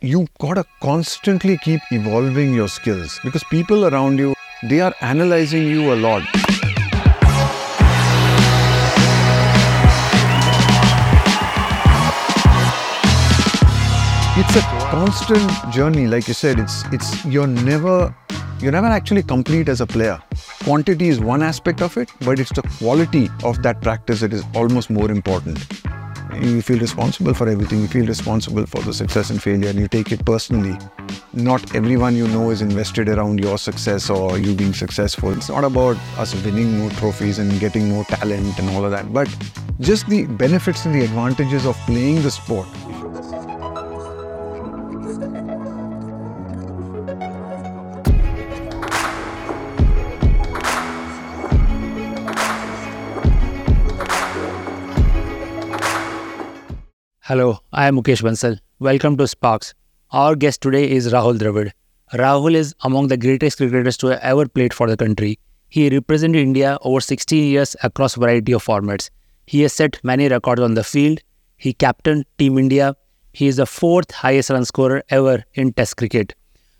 you gotta constantly keep evolving your skills because people around you they are analyzing you a lot. It's a constant journey, like you said. It's it's you're never you're never actually complete as a player. Quantity is one aspect of it, but it's the quality of that practice that is almost more important. You feel responsible for everything. You feel responsible for the success and failure, and you take it personally. Not everyone you know is invested around your success or you being successful. It's not about us winning more trophies and getting more talent and all of that, but just the benefits and the advantages of playing the sport. Hello, I am Mukesh Bansal. Welcome to Sparks. Our guest today is Rahul Dravid. Rahul is among the greatest cricketers to have ever played for the country. He represented India over 16 years across variety of formats. He has set many records on the field. He captained Team India. He is the fourth highest run scorer ever in Test cricket.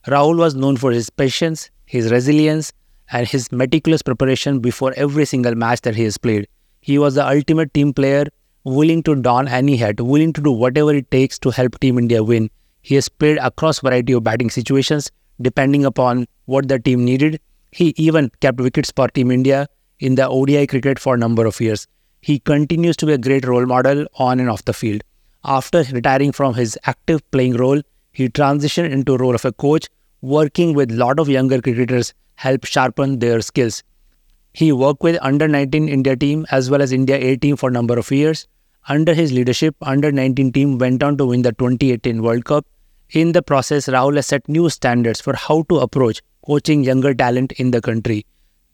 Rahul was known for his patience, his resilience, and his meticulous preparation before every single match that he has played. He was the ultimate team player willing to don any hat, willing to do whatever it takes to help Team India win. He has played across variety of batting situations depending upon what the team needed. He even kept wickets for Team India in the ODI cricket for a number of years. He continues to be a great role model on and off the field. After retiring from his active playing role, he transitioned into role of a coach, working with a lot of younger cricketers help sharpen their skills. He worked with under 19 India team as well as India A team for a number of years. Under his leadership, under 19 team went on to win the 2018 World Cup. In the process, Rahul has set new standards for how to approach coaching younger talent in the country.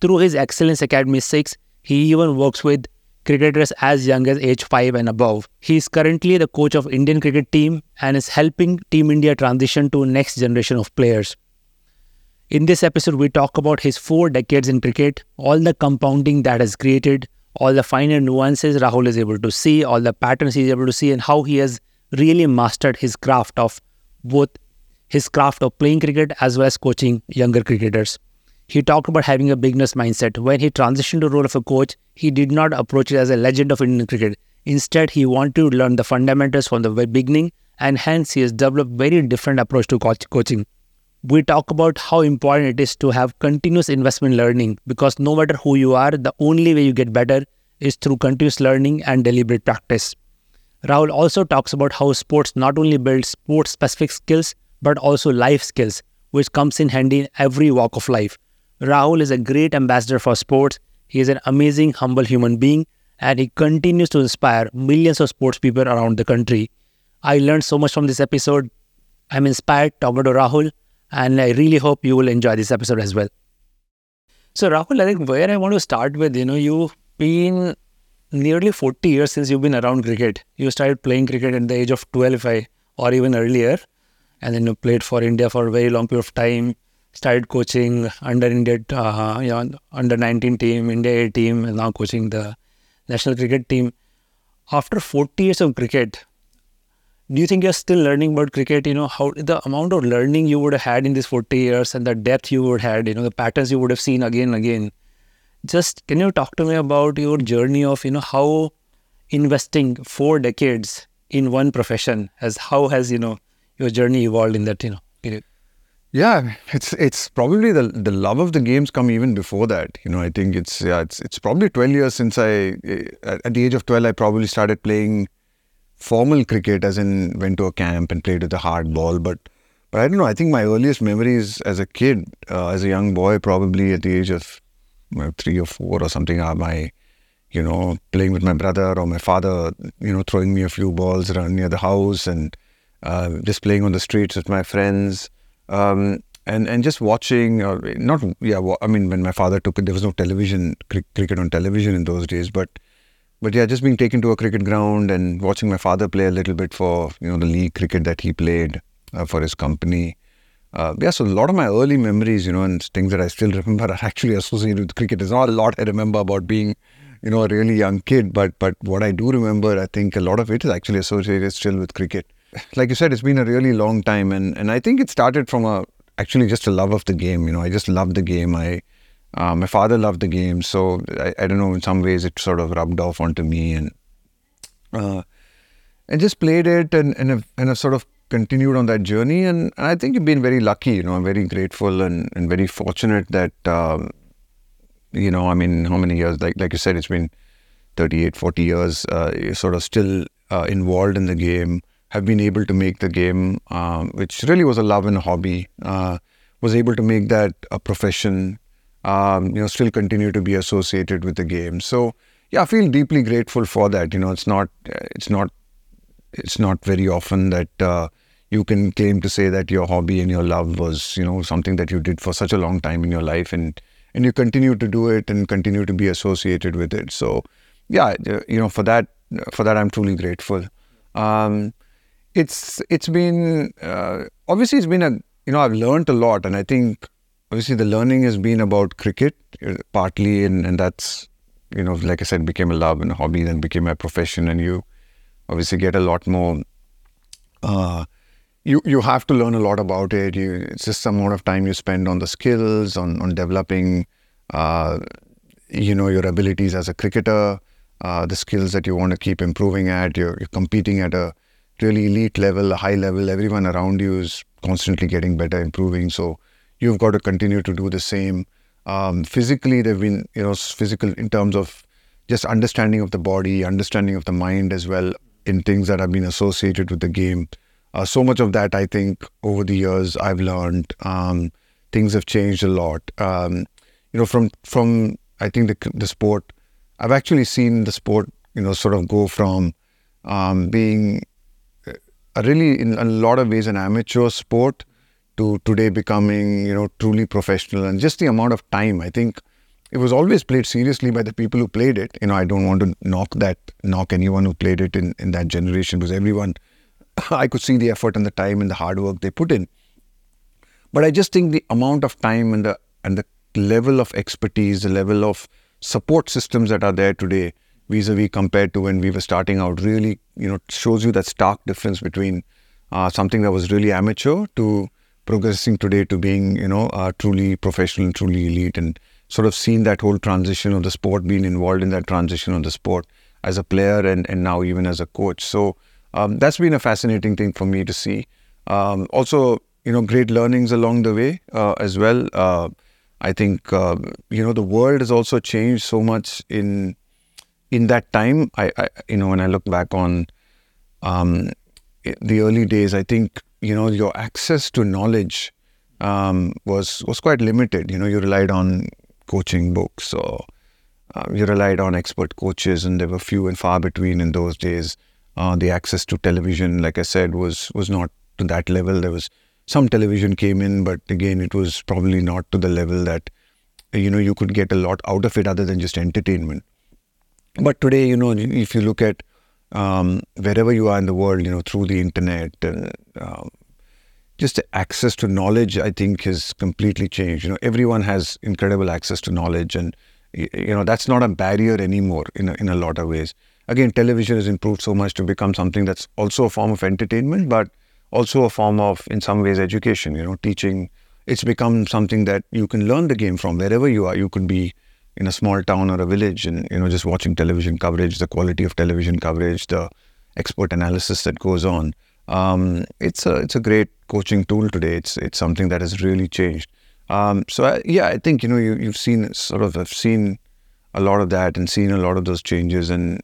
Through his Excellence Academy 6, he even works with cricketers as young as age 5 and above. He is currently the coach of Indian cricket team and is helping Team India transition to next generation of players. In this episode, we talk about his four decades in cricket, all the compounding that has created, all the finer nuances Rahul is able to see, all the patterns he's able to see, and how he has really mastered his craft of both his craft of playing cricket as well as coaching younger cricketers. He talked about having a beginner's mindset. When he transitioned to the role of a coach, he did not approach it as a legend of Indian cricket. Instead, he wanted to learn the fundamentals from the very beginning, and hence he has developed very different approach to coach- coaching we talk about how important it is to have continuous investment learning because no matter who you are, the only way you get better is through continuous learning and deliberate practice. Rahul also talks about how sports not only builds sports specific skills but also life skills, which comes in handy in every walk of life. Rahul is a great ambassador for sports. He is an amazing, humble human being, and he continues to inspire millions of sports people around the country. I learned so much from this episode. I'm inspired talking to Rahul and I really hope you will enjoy this episode as well. So, Rahul, I think where I want to start with, you know, you've been nearly 40 years since you've been around cricket. You started playing cricket at the age of 12, if I, or even earlier, and then you played for India for a very long period of time. Started coaching under India, uh, you know, under 19 team, India A team, and now coaching the national cricket team. After 40 years of cricket, do you think you're still learning about cricket? You know how the amount of learning you would have had in these 40 years and the depth you would have had you know the patterns you would have seen again and again. Just can you talk to me about your journey of you know how investing four decades in one profession has how has you know your journey evolved in that you know period? Yeah, it's it's probably the the love of the games come even before that. You know, I think it's yeah, it's it's probably twelve years since I eh, at the age of twelve I probably started playing formal cricket, as in went to a camp and played with the hard ball. But but I don't know. I think my earliest memories as a kid, uh, as a young boy, probably at the age of three or four or something, are my you know playing with my brother or my father, you know, throwing me a few balls around near the house and uh, just playing on the streets with my friends. Um, and and just watching, uh, not yeah. I mean, when my father took it, there was no television cricket on television in those days, but but yeah, just being taken to a cricket ground and watching my father play a little bit for you know the league cricket that he played uh, for his company. Uh, yeah, so a lot of my early memories, you know, and things that I still remember are actually associated with cricket. There's not a lot I remember about being, you know, a really young kid, but but what I do remember, I think a lot of it is actually associated still with cricket. like you said, it's been a really long time, and and I think it started from a actually just a love of the game. You know, I just love the game. I uh, my father loved the game, so I, I don't know. In some ways, it sort of rubbed off onto me, and uh, and just played it, and and have, and have sort of continued on that journey. And, and I think you've been very lucky. You know, I'm very grateful and and very fortunate that um, you know, I mean, how many years? Like like you said, it's been 38, 40 years. Uh, you're sort of still uh, involved in the game. Have been able to make the game, um, which really was a love and a hobby. Uh, was able to make that a profession um, you know, still continue to be associated with the game. So yeah, I feel deeply grateful for that. You know, it's not, it's not, it's not very often that uh, you can claim to say that your hobby and your love was, you know, something that you did for such a long time in your life, and and you continue to do it and continue to be associated with it. So yeah, you know, for that, for that, I'm truly grateful. Um, it's it's been uh, obviously it's been a you know I've learned a lot, and I think obviously the learning has been about cricket uh, partly, and, and that's you know like I said, became a love and a hobby, then became a profession, and you obviously get a lot more. Uh, you you have to learn a lot about it. You, it's just some amount of time you spend on the skills, on on developing, uh, you know, your abilities as a cricketer, uh, the skills that you want to keep improving at. You're, you're competing at a really elite level, a high level. Everyone around you is constantly getting better, improving. So you've got to continue to do the same. Um, physically, they've been, you know, physical in terms of just understanding of the body, understanding of the mind as well, in things that have been associated with the game. Uh, so much of that, I think, over the years, I've learned. Um, things have changed a lot. Um, you know, from from I think the the sport, I've actually seen the sport, you know, sort of go from um, being a really, in a lot of ways, an amateur sport to today becoming, you know, truly professional and just the amount of time. I think it was always played seriously by the people who played it. You know, I don't want to knock that, knock anyone who played it in, in that generation because everyone, I could see the effort and the time and the hard work they put in. But I just think the amount of time and the and the level of expertise, the level of support systems that are there today, vis-a-vis compared to when we were starting out, really, you know, shows you that stark difference between uh, something that was really amateur to progressing today to being, you know, uh, truly professional, truly elite, and sort of seen that whole transition of the sport, being involved in that transition of the sport as a player and, and now even as a coach. So um, that's been a fascinating thing for me to see. Um, also, you know, great learnings along the way uh, as well. Uh, I think, uh, you know, the world has also changed so much in in that time. I, I you know, when I look back on um, the early days, I think you know your access to knowledge um, was was quite limited. You know, you relied on coaching books or uh, you relied on expert coaches, and there were few and far between in those days. Uh, the access to television, like I said, was was not to that level. There was some television came in, but again, it was probably not to the level that you know you could get a lot out of it other than just entertainment. But today, you know, if you look at um, wherever you are in the world, you know, through the internet and um, just access to knowledge, I think has completely changed. You know, everyone has incredible access to knowledge, and you know that's not a barrier anymore in a, in a lot of ways. Again, television has improved so much to become something that's also a form of entertainment, but also a form of, in some ways, education. You know, teaching. It's become something that you can learn the game from wherever you are. You could be in a small town or a village and you know just watching television coverage the quality of television coverage the expert analysis that goes on. Um, it's a it's a great coaching tool today. It's it's something that has really changed. Um, so I, yeah I think you know you, you've seen sort of have seen a lot of that and seen a lot of those changes and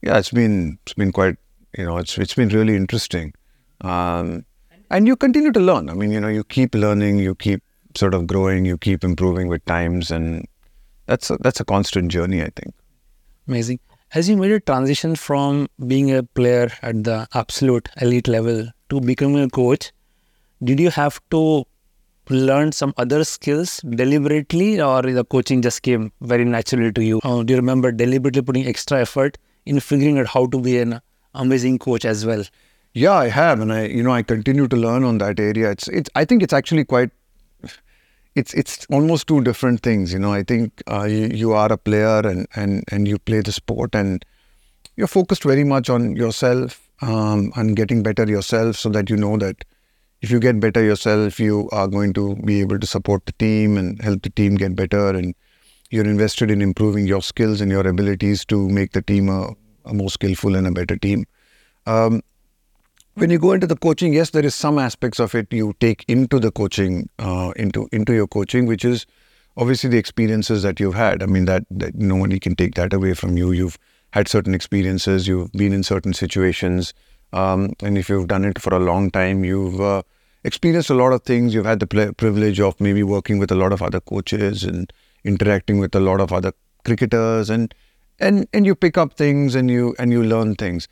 yeah it's been it's been quite you know it's it's been really interesting. Um, and you continue to learn. I mean you know you keep learning you keep sort of growing you keep improving with times and that's a, that's a constant journey, I think. Amazing. As you made a transition from being a player at the absolute elite level to becoming a coach, did you have to learn some other skills deliberately, or the coaching just came very naturally to you? Uh, do you remember deliberately putting extra effort in figuring out how to be an amazing coach as well? Yeah, I have, and I, you know, I continue to learn on that area. It's, it's. I think it's actually quite it's it's almost two different things. You know, I think uh, you, you are a player and, and, and you play the sport and you're focused very much on yourself um, and getting better yourself so that you know that if you get better yourself, you are going to be able to support the team and help the team get better. And you're invested in improving your skills and your abilities to make the team a, a more skillful and a better team. Um, when you go into the coaching, yes, there is some aspects of it you take into the coaching, uh, into into your coaching, which is obviously the experiences that you've had. I mean, that, that nobody can take that away from you. You've had certain experiences, you've been in certain situations, um, and if you've done it for a long time, you've uh, experienced a lot of things. You've had the pl- privilege of maybe working with a lot of other coaches and interacting with a lot of other cricketers, and and and you pick up things and you and you learn things.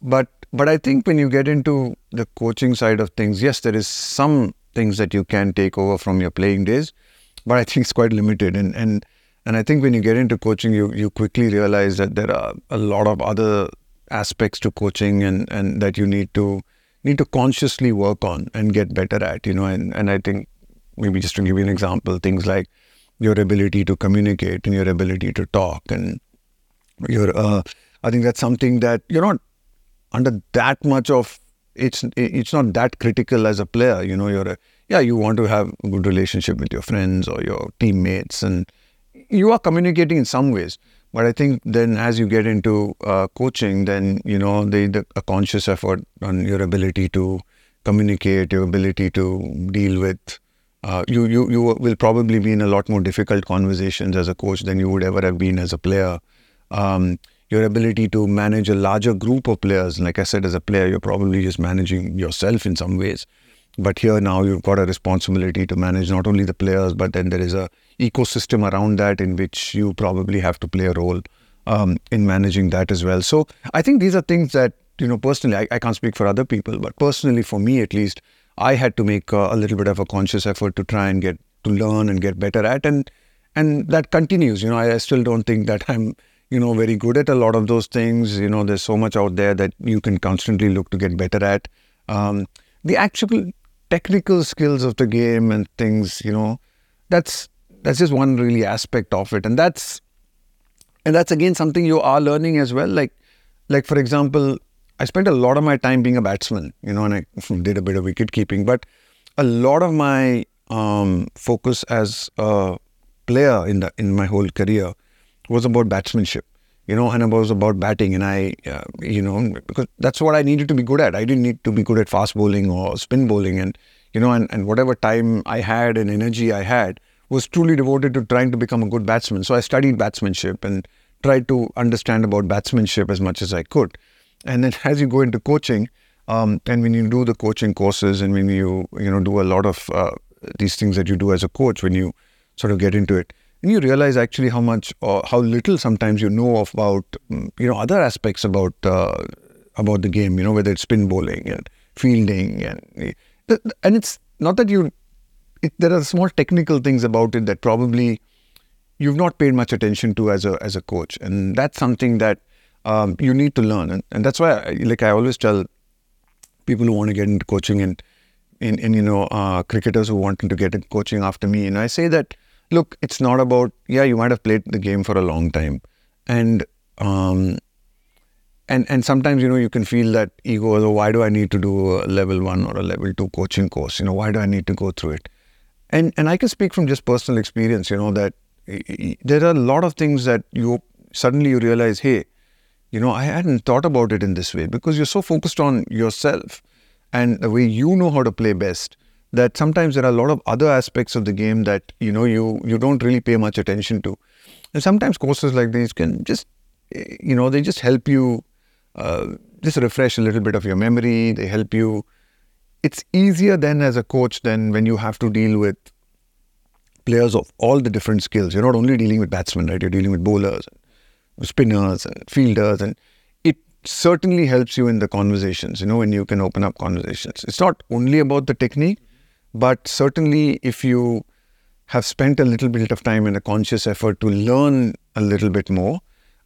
But but I think when you get into the coaching side of things, yes, there is some things that you can take over from your playing days, but I think it's quite limited. And and and I think when you get into coaching, you you quickly realize that there are a lot of other aspects to coaching and and that you need to need to consciously work on and get better at. You know, and and I think maybe just to give you an example, things like your ability to communicate and your ability to talk and your uh, I think that's something that you're not under that much of it's it's not that critical as a player. You know, you're a, yeah, you want to have a good relationship with your friends or your teammates, and you are communicating in some ways. But I think then as you get into uh, coaching, then you know the, the a conscious effort on your ability to communicate, your ability to deal with. Uh, you you you will probably be in a lot more difficult conversations as a coach than you would ever have been as a player. Um, your ability to manage a larger group of players. Like I said, as a player, you're probably just managing yourself in some ways. But here now you've got a responsibility to manage not only the players, but then there is a ecosystem around that in which you probably have to play a role um, in managing that as well. So I think these are things that you know personally I, I can't speak for other people, but personally for me at least, I had to make a, a little bit of a conscious effort to try and get to learn and get better at, and and that continues. You know, I, I still don't think that I'm you know, very good at a lot of those things. You know, there's so much out there that you can constantly look to get better at. Um, the actual technical skills of the game and things, you know, that's that's just one really aspect of it, and that's and that's again something you are learning as well. Like like for example, I spent a lot of my time being a batsman, you know, and I did a bit of wicket keeping, but a lot of my um, focus as a player in the in my whole career was about batsmanship, you know, and it was about batting. And I, uh, you know, because that's what I needed to be good at. I didn't need to be good at fast bowling or spin bowling. And, you know, and, and whatever time I had and energy I had was truly devoted to trying to become a good batsman. So I studied batsmanship and tried to understand about batsmanship as much as I could. And then as you go into coaching, um, and when you do the coaching courses and when you, you know, do a lot of uh, these things that you do as a coach, when you sort of get into it, and you realize actually how much or how little sometimes you know about mm, you know other aspects about uh, about the game you know whether it's spin bowling and fielding and and it's not that you it, there are small technical things about it that probably you've not paid much attention to as a as a coach. And that's something that um, you need to learn. And, and that's why I, like I always tell people who want to get into coaching and in, in you know uh, cricketers who want to get into coaching after me and I say that look, it's not about, yeah, you might have played the game for a long time. And, um, and, and sometimes, you know, you can feel that ego, oh, why do I need to do a level one or a level two coaching course? You know, why do I need to go through it? And, and I can speak from just personal experience, you know, that there are a lot of things that you suddenly you realize, hey, you know, I hadn't thought about it in this way because you're so focused on yourself and the way you know how to play best that sometimes there are a lot of other aspects of the game that you know you you don't really pay much attention to. And sometimes courses like these can just eh, you know they just help you uh, just refresh a little bit of your memory. They help you. It's easier then as a coach than when you have to deal with players of all the different skills. You're not only dealing with batsmen right? You're dealing with bowlers and spinners and fielders and it certainly helps you in the conversations you know when you can open up conversations. It's not only about the technique but certainly, if you have spent a little bit of time in a conscious effort to learn a little bit more,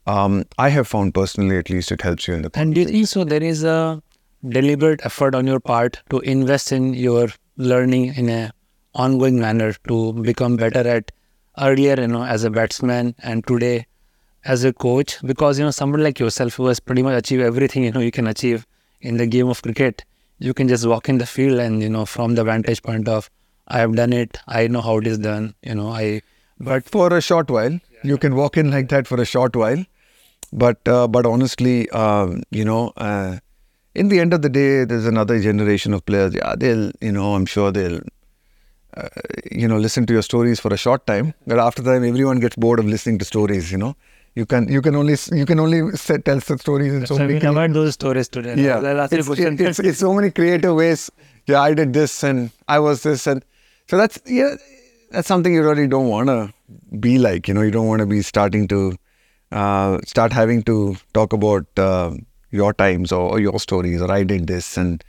um, I have found personally, at least, it helps you in the. And do you think so? There is a deliberate effort on your part to invest in your learning in a ongoing manner to become better at earlier, you know, as a batsman and today as a coach. Because you know, someone like yourself who has pretty much achieved everything you know you can achieve in the game of cricket, you can just walk in the field and you know from the vantage point of I have done it, I know how it is done. You know, I but for a short while, you can walk in like that for a short while. But uh, but honestly, um, you know, uh, in the end of the day, there's another generation of players. Yeah, they'll you know, I'm sure they'll. Uh, you know, listen to your stories for a short time, but after that, everyone gets bored of listening to stories. You know, you can you can only you can only set, tell the stories in so, so many. we those stories today. Yeah, I'll ask you a it's, it's, it's so many creative ways. Yeah, I did this and I was this and so that's yeah, that's something you really don't want to be like. You know, you don't want to be starting to uh, start having to talk about uh, your times or, or your stories or I did this and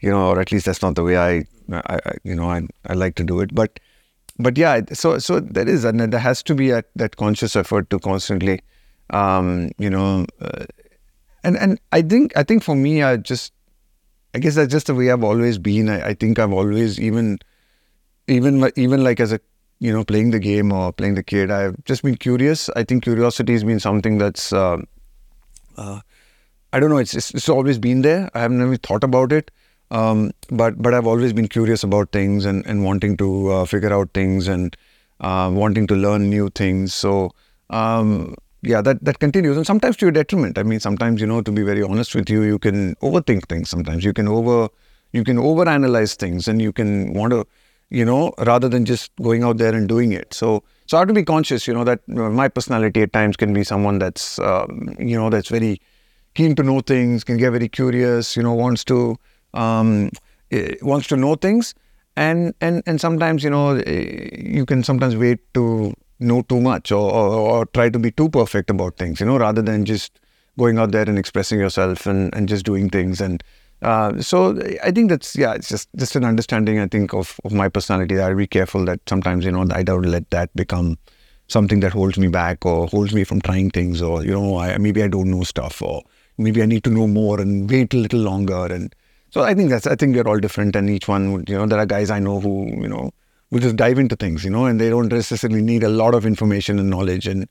you know, or at least that's not the way I, I, I you know, I, I like to do it. But but yeah, so so there is and there has to be a, that conscious effort to constantly, um, you know, uh, and and I think I think for me, I just I guess that's just the way I've always been. I, I think I've always even even even like as a you know playing the game or playing the kid, I've just been curious. I think curiosity has been something that's uh, uh, I don't know. It's, it's it's always been there. I haven't really thought about it. Um, but but I've always been curious about things and, and wanting to uh, figure out things and uh, wanting to learn new things. So um, yeah, that that continues, and sometimes to your detriment. I mean, sometimes you know, to be very honest with you, you can overthink things. Sometimes you can over you can overanalyze things, and you can want to, you know, rather than just going out there and doing it. So so I have to be conscious, you know, that my personality at times can be someone that's um, you know that's very keen to know things, can get very curious, you know, wants to um, eh, wants to know things, and and and sometimes you know eh, you can sometimes wait to know too much or, or, or try to be too perfect about things, you know, rather than just going out there and expressing yourself and, and just doing things and uh, so I think that's yeah, it's just just an understanding. I think of, of my personality. I'll be careful that sometimes you know I don't let that become something that holds me back or holds me from trying things or you know I, maybe I don't know stuff or maybe I need to know more and wait a little longer and so I think that's I think we're all different and each one would you know there are guys I know who you know will just dive into things you know and they don't necessarily need a lot of information and knowledge and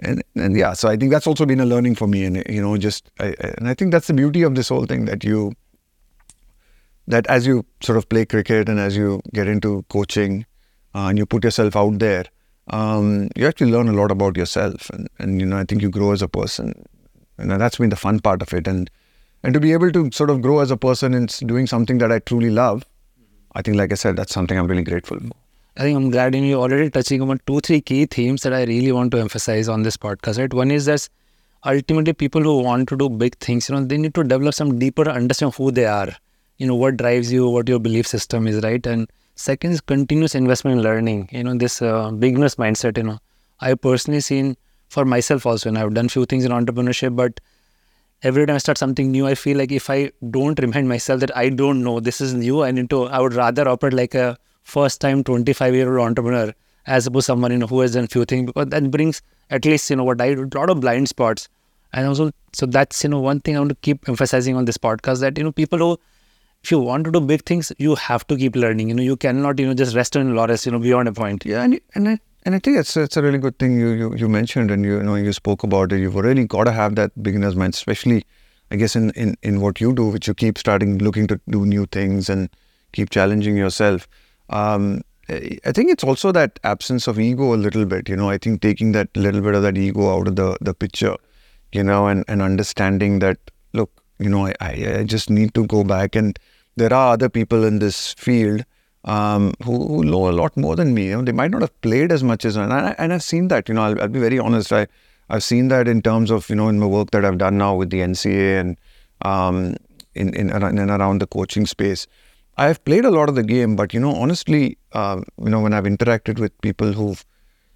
and and yeah. So I think that's also been a learning for me and you know just I, and I think that's the beauty of this whole thing that you that as you sort of play cricket and as you get into coaching uh, and you put yourself out there um, you actually learn a lot about yourself and, and you know I think you grow as a person. And that's been the fun part of it. And and to be able to sort of grow as a person in doing something that I truly love I think like I said that's something I'm really grateful for I think I'm glad you're already touching on two, three key themes that I really want to emphasize on this podcast. Right, one is that ultimately people who want to do big things, you know, they need to develop some deeper understanding of who they are. You know, what drives you, what your belief system is, right? And second is continuous investment in learning. You know, this uh, beginner's mindset. You know, I personally seen for myself also, and I've done few things in entrepreneurship, but every time I start something new, I feel like if I don't remind myself that I don't know, this is new, I need to, I would rather operate like a first time 25 year old entrepreneur as opposed to someone you know who has done few things because that brings at least you know what I do a lot of blind spots. And also so that's you know one thing I want to keep emphasizing on this podcast that you know people who if you want to do big things you have to keep learning. You know you cannot you know just rest on laurels you know beyond a point. Yeah and and I and I think it's it's a really good thing you you, you mentioned and you, know you spoke about it you've really got to have that beginner's mind especially I guess in, in in what you do which you keep starting looking to do new things and keep challenging yourself um, I think it's also that absence of ego a little bit. You know, I think taking that little bit of that ego out of the the picture, you know, and and understanding that look, you know, I I, I just need to go back and there are other people in this field um, who, who know a lot more than me. You know, they might not have played as much as and I, and I've seen that. You know, I'll, I'll be very honest. I I've seen that in terms of you know in my work that I've done now with the NCA and um, in in in around the coaching space. I've played a lot of the game, but you know, honestly, uh, you know, when I've interacted with people who've,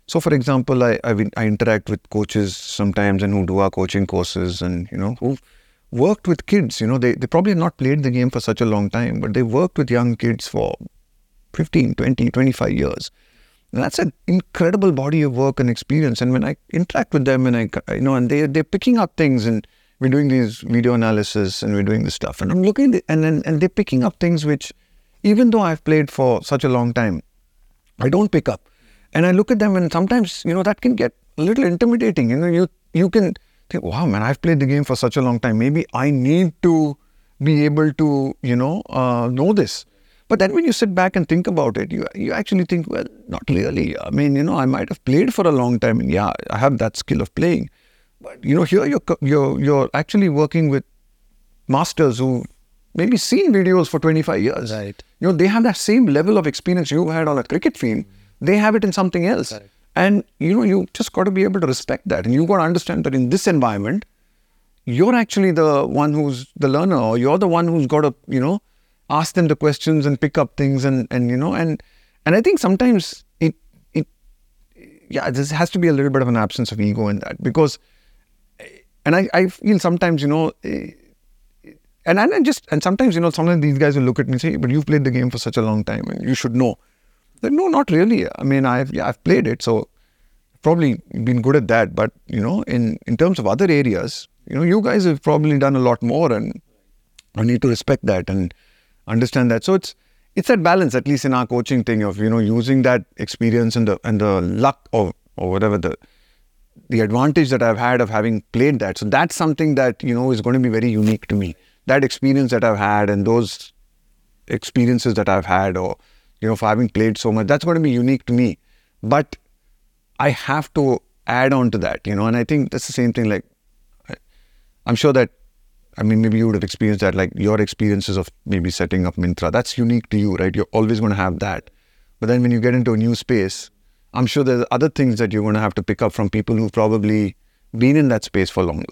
so for example, I I've, I interact with coaches sometimes and who do our coaching courses, and you know, who've worked with kids. You know, they they probably have not played the game for such a long time, but they worked with young kids for 15, 20, 25 years. And that's an incredible body of work and experience. And when I interact with them, and I, you know, and they they're picking up things and we're doing these video analysis and we're doing this stuff and i'm looking the, and, and and they're picking up things which even though i've played for such a long time i don't pick up and i look at them and sometimes you know that can get a little intimidating you know you you can think wow man i've played the game for such a long time maybe i need to be able to, you know, uh, know this. But then when you sit back and think about it, you you actually think, well, not really. I mean, you know, I might have played for a long time, and yeah, I have that skill of playing. But you know, here you're you're you're actually working with masters who maybe seen videos for 25 years. Right. You know, they have that same level of experience you had on a cricket field. Mm. They have it in something else. Right. And you know, you just got to be able to respect that, and you got to understand that in this environment, you're actually the one who's the learner, or you're the one who's got to, you know, ask them the questions and pick up things, and and you know, and and I think sometimes it it yeah, there has to be a little bit of an absence of ego in that because, and I I feel sometimes you know. eh, And, and and just and sometimes you know sometimes these guys will look at me and say, "But you've played the game for such a long time, and you should know." Like, no, not really. I mean, I've yeah, I've played it, so probably been good at that. But you know, in in terms of other areas, you know, you guys have probably done a lot more, and I need to respect that and understand that. So it's it's that balance, at least in our coaching thing, of you know using that experience and the and the luck or or whatever the the advantage that I've had of having played that. So that's something that you know is going to be very unique to me. That experience that I've had and those experiences that I've had, or you know, for having played so much, that's going to be unique to me. But I have to add on to that, you know, and I think that's the same thing. Like, I'm sure that, I mean, maybe you would have experienced that, like your experiences of maybe setting up Myntra, that's unique to you, right? You're always going to have that. But then when you get into a new space, I'm sure there's other things that you're going to have to pick up from people who've probably been in that space for longer.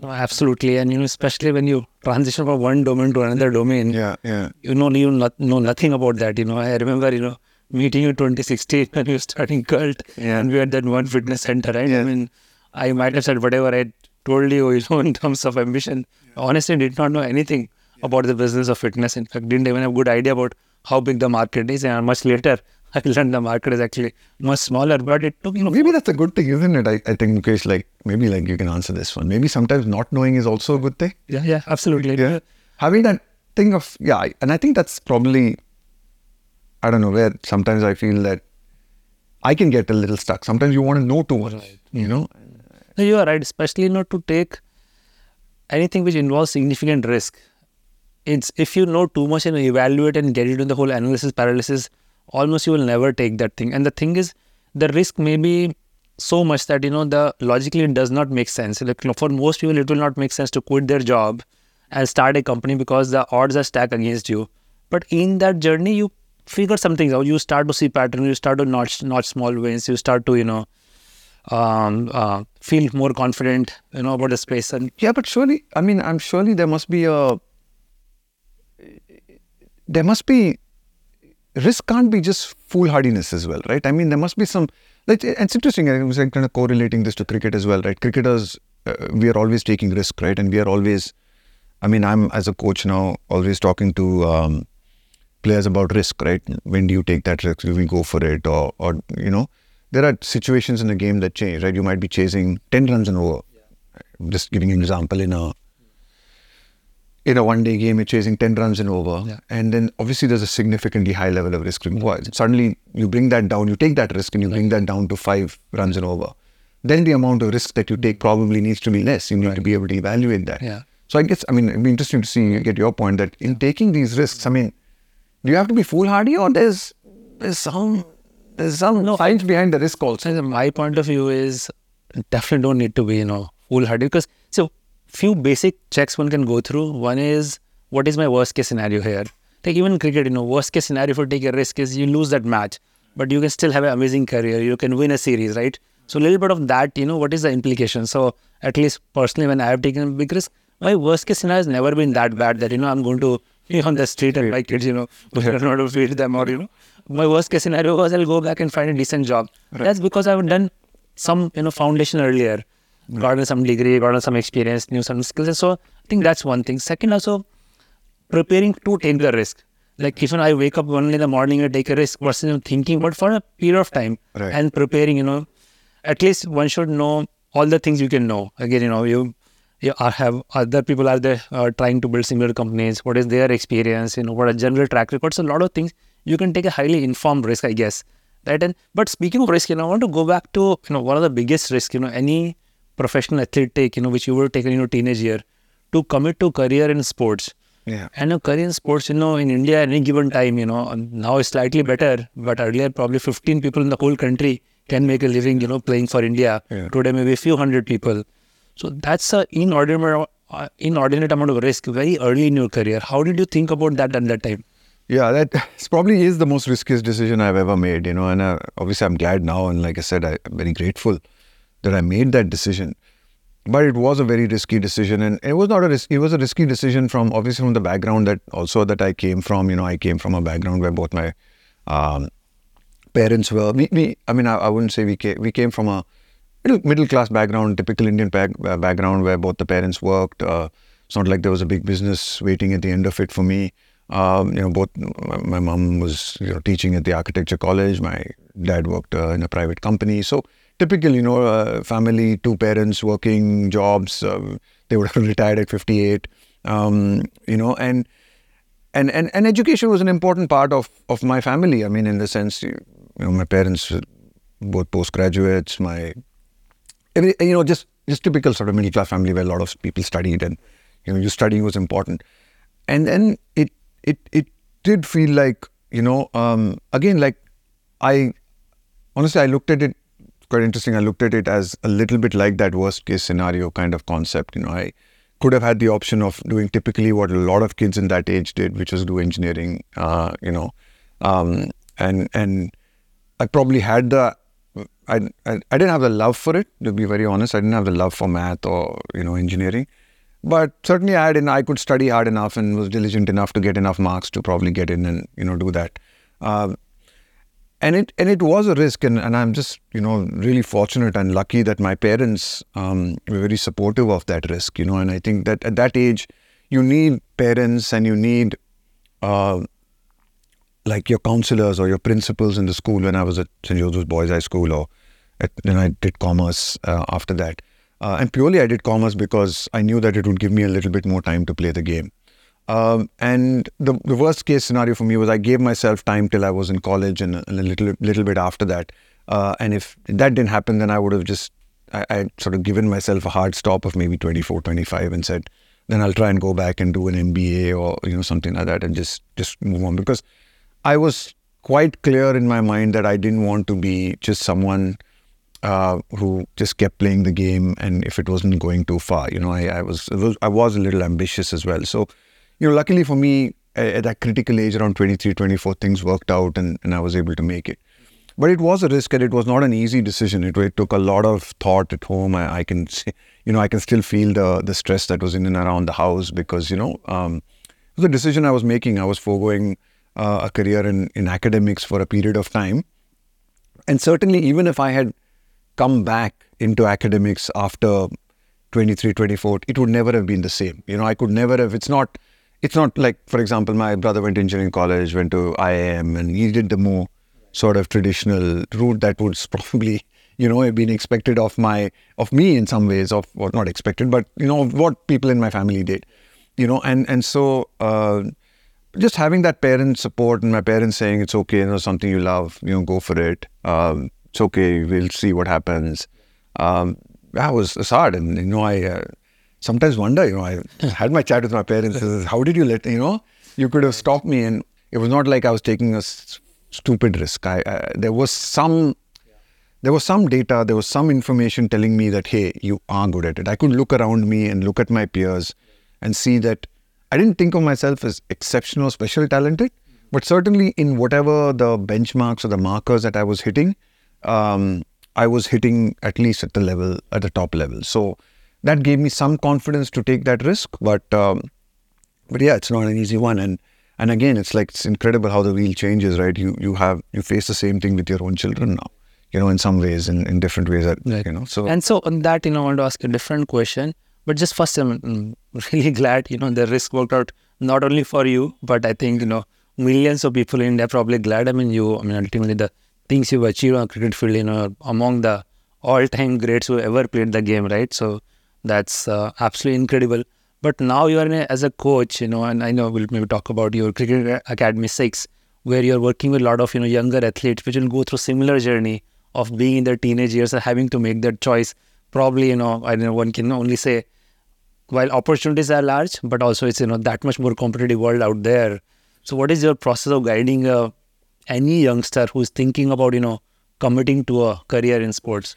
No, absolutely. And, you know, especially when you transition from one domain to another domain, Yeah, yeah. you know, you know nothing about that. You know, I remember, you know, meeting you 2016 when you were starting cult Yeah. and we had that one fitness center, right? Yeah. I mean, I might have said whatever I told you, in terms of ambition. Honestly, did not know anything about the business of fitness. In fact, didn't even have a good idea about how big the market is. And much later, I learned the market is actually much smaller, but it took, you know, Maybe that's a good thing, isn't it? I, I think, Mukesh, like, maybe like you can answer this one. Maybe sometimes not knowing is also a good thing. yeah, yeah, absolutely. Yeah. Having that thing of, yeah, and I think that's probably, I don't know, where sometimes I feel that I can get a little stuck. Sometimes you want to know too much, you know? No, you are right, especially not to take anything which involves significant risk. It's if you know too much and evaluate and get into the whole analysis paralysis, almost you will never take that thing. And the thing is, the risk may be so much that you know the logically it does not make sense. Like for most people, it will not make sense to quit their job and start a company because the odds are stacked against you. But in that journey, you figure some things out. You start to see pattern. You start to notch notch small wins. You start to you know um, uh, feel more confident, you know, about the space. And Yeah, but surely, I mean, I'm surely there must be a, there must be, risk can't be just foolhardiness as well, right? I mean, there must be some, like, it's interesting. I was like kind of correlating this to cricket as well, right? Cricketers, uh, we are always taking risk, right? And we are always, I mean, I'm as a coach now always talking to um, players about risk, right? When do you take that risk? Do we go for it? Or, or, you know, there are situations in the game that change, right? You might be chasing 10 runs and over. Just giving an example in a in a one day game, you're chasing 10 runs and over. Yeah. And then obviously there's a significantly high level of risk required. Suddenly you bring that down, you take that risk and you bring that down to five runs and over. Then the amount of risk that you take probably needs to be less. You need to be able to evaluate that. Yeah. So I guess, I mean, it'd be interesting to see, get your point that in taking these risks, I mean, do you have to be foolhardy or there's, there's some, there's some no, science behind the risk also? my point of view is definitely don't need to be, you know, foolhardy because so few basic checks one can go through. One is what is my worst case scenario here? Like even cricket, you know, worst case scenario for you take a risk is you lose that match, but you can still have an amazing career. You can win a series, right? So a little bit of that, you know, what is the implication? So at least personally, when I have taken a big risk, my worst case scenario has never been that bad that you know I'm going to on the street and my kids, you know, I don't know to feed them or you know. My worst case scenario was I'll go back and find a decent job. That's because I've done some you know foundation earlier, gotten some degree, gotten some experience, knew some skills. And so I think that's one thing. Second, also preparing to take the risk. Like if I wake up only in the morning and take a risk versus thinking, but for a period of time Right. and preparing, you know, at least one should know all the things you can know. Again, you know, you are, have other people are there uh, trying to build similar companies. What is their experience? You know, what are general track records? A lot of things you can take a highly informed risk, I guess. Right. And but speaking of risk, you know, I want to go back to you know one of the biggest risks. You know, any professional athlete take. You know, which you would take in your teenage year to commit to career in sports. Yeah. And a career in sports, you know, in India, any given time, you know, now it's slightly better, but earlier probably 15 people in the whole country can make a living, you know, playing for India. Yeah. Today, maybe a few hundred people. So that's a inordinate, uh, inordinate amount of risk very early in your career. How did you think about that at that time? Yeah, that probably is the most riskiest decision I've ever made, you know. And uh, obviously, I'm glad now, and like I said, I, I'm very grateful that I made that decision. But it was a very risky decision, and it was not a risk. It was a risky decision from obviously from the background that also that I came from. You know, I came from a background where both my um, parents were. We, we, I mean, I, I wouldn't say we came. We came from a middle middle class background, typical Indian uh, background where both the parents worked. Uh, it's not like there was a big business waiting at the end of it for me. Um, you know, both my, mom was you know teaching at the architecture college. My dad worked uh, in a private company. So typical, you know, uh, family, two parents working jobs. Uh, they would have retired at 58. Um, you know, and and and and education was an important part of of my family. I mean, in the sense, you know, my parents both postgraduates. My every, you know, just just typical sort of middle class family where a lot of people studied, and you know, your studying was important. And then it it it did feel like you know, um, again, like I honestly I looked at it quite interesting. I looked at it as a little bit like that worst case scenario kind of concept. You know, I could have had the option of doing typically what a lot of kids in that age did, which was do engineering. Uh, you know, um, and and I probably had the I, I I didn't have the love for it to be very honest. I didn't have the love for math or you know engineering, but certainly I had and I could study hard enough and was diligent enough to get enough marks to probably get in and you know do that. Um, and it and it was a risk and, and i'm just you know really fortunate and lucky that my parents um, were very supportive of that risk you know and i think that at that age you need parents and you need uh, like your counselors or your principals in the school when i was at st joseph's boys high school or then i did commerce uh, after that. Uh, and purely i did commerce because i knew that it would give me a little bit more time to play the game. Um, and the, the worst case scenario for me was I gave myself time till I was in college and a, a little little bit after that. Uh, and if that didn't happen, then I would have just I, I sort of given myself a hard stop of maybe 24, 25 and said, then I'll try and go back and do an MBA or you know something like that and just just move on. Because I was quite clear in my mind that I didn't want to be just someone uh, who just kept playing the game and if it wasn't going too far, you know, I, I was I was a little ambitious as well. So you know, luckily for me, at that critical age, around 23, 24, things worked out and, and I was able to make it. But it was a risk and it was not an easy decision. It, it took a lot of thought at home. I, I can, see, you know, I can still feel the the stress that was in and around the house because, you know, um, it was a decision I was making. I was foregoing uh, a career in, in academics for a period of time. And certainly, even if I had come back into academics after 23, 24, it would never have been the same. You know, I could never have, it's not, it's not like, for example, my brother went to engineering college, went to IIM, and he did the more sort of traditional route that would probably, you know, have been expected of my, of me in some ways, of what not expected, but you know, what people in my family did, you know, and and so uh, just having that parent support and my parents saying it's okay, you know, something you love, you know, go for it. Um, it's okay, we'll see what happens. Um, was it's hard, and you know, I. Uh, sometimes wonder, you know, I had my chat with my parents. How did you let, you know, you could have stopped me, and it was not like I was taking a s- stupid risk. I, uh, there was some, there was some data, there was some information telling me that hey, you are good at it. I could look around me and look at my peers, and see that I didn't think of myself as exceptional, special, talented, but certainly in whatever the benchmarks or the markers that I was hitting, um, I was hitting at least at the level, at the top level. So that gave me some confidence to take that risk. But um, but yeah, it's not an easy one. And and again, it's like it's incredible how the wheel changes, right? You you have you face the same thing with your own children now, you know, in some ways, in, in different ways, that, Right. you know. So And so on that, you know, I want to ask a different question. But just first, I'm really glad, you know, the risk worked out not only for you, but I think, you know, millions of people in India probably glad. I mean, you, I mean, ultimately the things you've achieved on cricket field, you know, among the all-time greats who ever played the game, right? So that's uh, absolutely incredible. But now you are a, as a coach, you know, and I know we'll maybe talk about your Cricket Academy 6, where you're working with a lot of, you know, younger athletes which will go through similar journey of being in their teenage years and having to make that choice. Probably, you know, I don't know, one can only say while opportunities are large, but also it's you know that much more competitive world out there. So, what is your process of guiding uh, any youngster who's thinking about you know committing to a career in sports?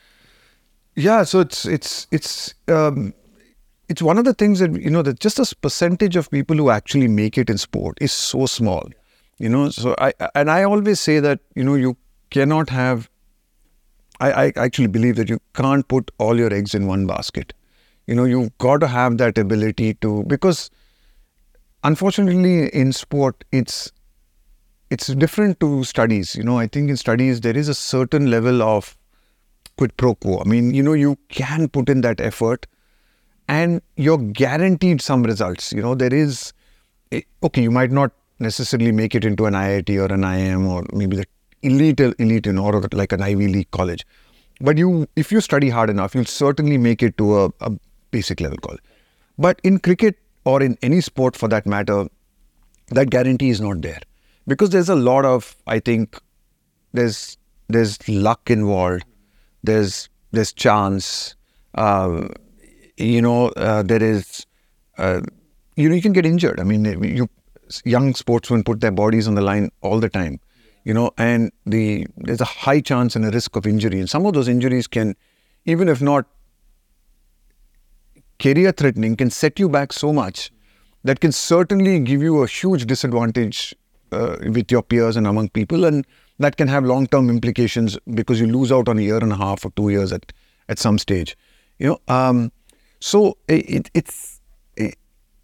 Yeah, so it's it's it's um, it's one of the things that you know that just a percentage of people who actually make it in sport is so small. You know, so I and I always say that you know you cannot have. I, I actually believe that you can't put all your eggs in one basket. You know, you've got to have that ability to because unfortunately in sport it's it's different to studies. You know, I think in studies there is a certain level of quid pro quo. I mean, you know, you can put in that effort and you're guaranteed some results. You know, there is, eh, okay, you might not necessarily make it into an IIT or an IIM or maybe the elite, elite, you know, or like an Ivy League college. But you, if you study hard enough, you'll certainly make it to a, a basic level college. But in cricket or in any sport for that matter, that guarantee is not there because there's a lot of, I think, there's there's luck involved there's there's chance. Uh, you know, uh, there is. Uh, you know, you can get injured. I mean, you young sportsmen put their bodies on the line all the time. You know, and the there's a high chance and a risk of injury, and some of those injuries can, even if not career threatening, can set you back so much that can certainly give you a huge disadvantage uh, with your peers and among people. And that can have long term implications because you lose out on a year and a half or two years at, at some stage. You know, um, so it, it's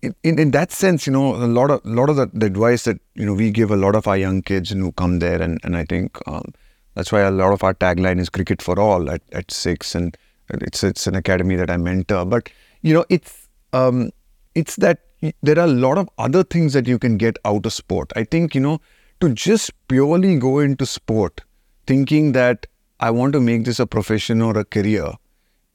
it, in, in that sense, you know, a lot of lot of the, the, advice that you know we give a lot of our young kids who come there, and and I think um, that's why a lot of our tagline is cricket for all at, at six, and it's it's an academy that I mentor. But you know, it's um, it's that there are a lot of other things that you can get out of sport. I think you know to just purely go into sport thinking that I want to make this a profession or a career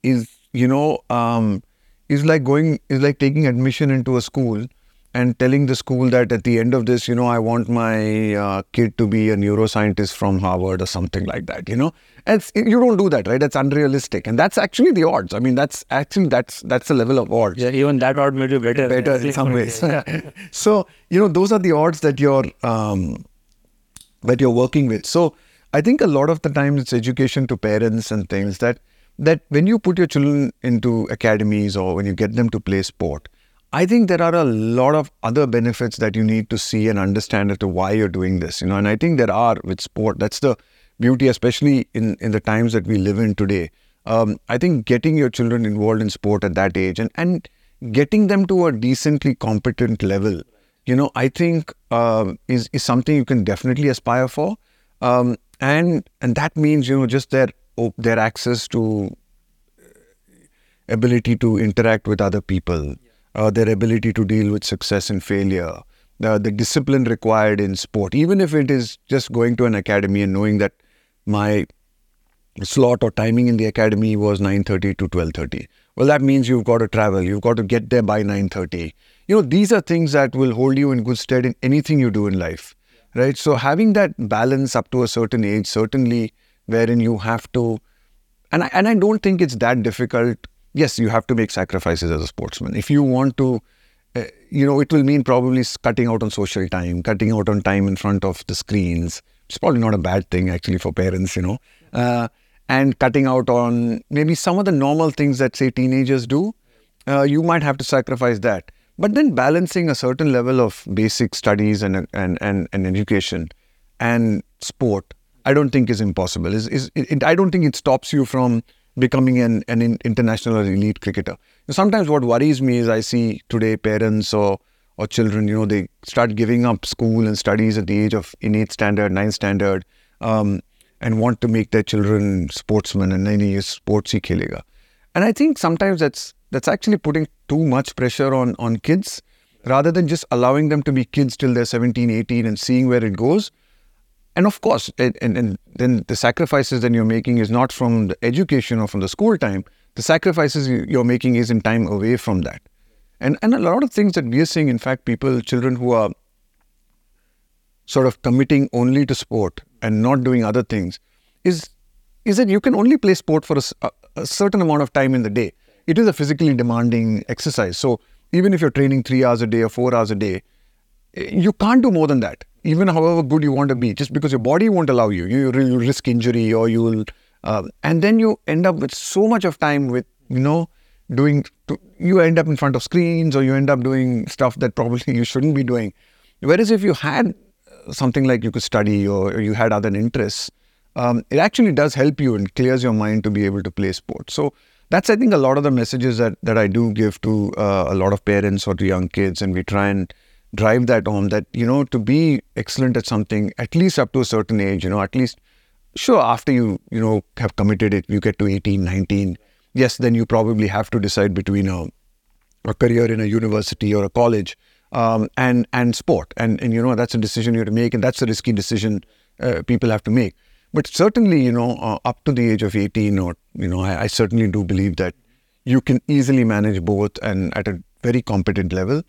is, you know, um, is like going, is like taking admission into a school and telling the school that at the end of this, you know, I want my uh, kid to be a neuroscientist from Harvard or something like that, you know. And you don't do that, right? That's unrealistic, and that's actually the odds. I mean, that's actually that's that's the level of odds. Yeah, even that odd may be better. Better in some ways. so you know, those are the odds that you're um, that you're working with. So I think a lot of the times it's education to parents and things that that when you put your children into academies or when you get them to play sport, I think there are a lot of other benefits that you need to see and understand as to why you're doing this. You know, and I think there are with sport. That's the beauty, especially in in the times that we live in today. Um, I think getting your children involved in sport at that age and and getting them to a decently competent level you know, I think uh, is is something you can definitely aspire for, um, and and that means you know just their their access to uh, ability to interact with other people, uh, their ability to deal with success and failure, the the discipline required in sport, even if it is just going to an academy and knowing that my slot or timing in the academy was 9:30 to 12:30 well that means you've got to travel you've got to get there by 9:30 you know these are things that will hold you in good stead in anything you do in life right? So having that balance up to a certain age certainly wherein you have to and I, and I don't think it's that difficult yes you have to make sacrifices as a sportsman. If you want to uh, you know it will mean probably cutting out on social time cutting out on time in front of the screens. It's probably not a bad thing actually for parents you know. Uh, and cutting out on maybe some of the normal things that say teenagers do uh, you might have to sacrifice that. But then balancing a certain level of basic studies and and and, and education and sport, I don't think is impossible. Is is it, I don't think it stops you from becoming an an international or elite cricketer. Sometimes what worries me is I see today parents or or children, you know, they start giving up school and studies at the age of in eighth standard, ninth standard, um, and want to make their children sportsmen and then he is sportsy khelega. And I think sometimes that's that's actually putting too much pressure on on kids rather than just allowing them to be kids till they're 17 18 and seeing where it goes and of course and, and, and then the sacrifices that you're making is not from the education or from the school time the sacrifices you're making is in time away from that and and a lot of things that we are seeing in fact people children who are sort of committing only to sport and not doing other things is is that you can only play sport for a, a certain amount of time in the day it is a physically demanding exercise. So even if you're training three hours a day or four hours a day, eh, you can't do more than that. Even however good you want to be, just because your body won't allow you, you risk injury or you will, uh, and then you end up with so much of time with you know doing. You end up in front of screens or you end up doing stuff that probably you shouldn't be doing. Whereas if you had something like you could study or you had other interests, um, it actually does help you and clears your mind to be able to play sports. So that's I think a lot of the messages that that I do give to uh, a lot of parents or to young kids, and we try and drive that home. That you know to be excellent at something, at least up to a certain age, you know, at least sure after you you know have committed it, you get to 18, 19. Yes, then you probably have to decide between a a career in a university or a college um, and and sport, and and you know that's a decision you have to make, and that's a risky decision uh, people have to make. But certainly, you know, uh, up to the age of 18, or, you know, I, I, certainly do believe that you can easily manage both and at a very competent level.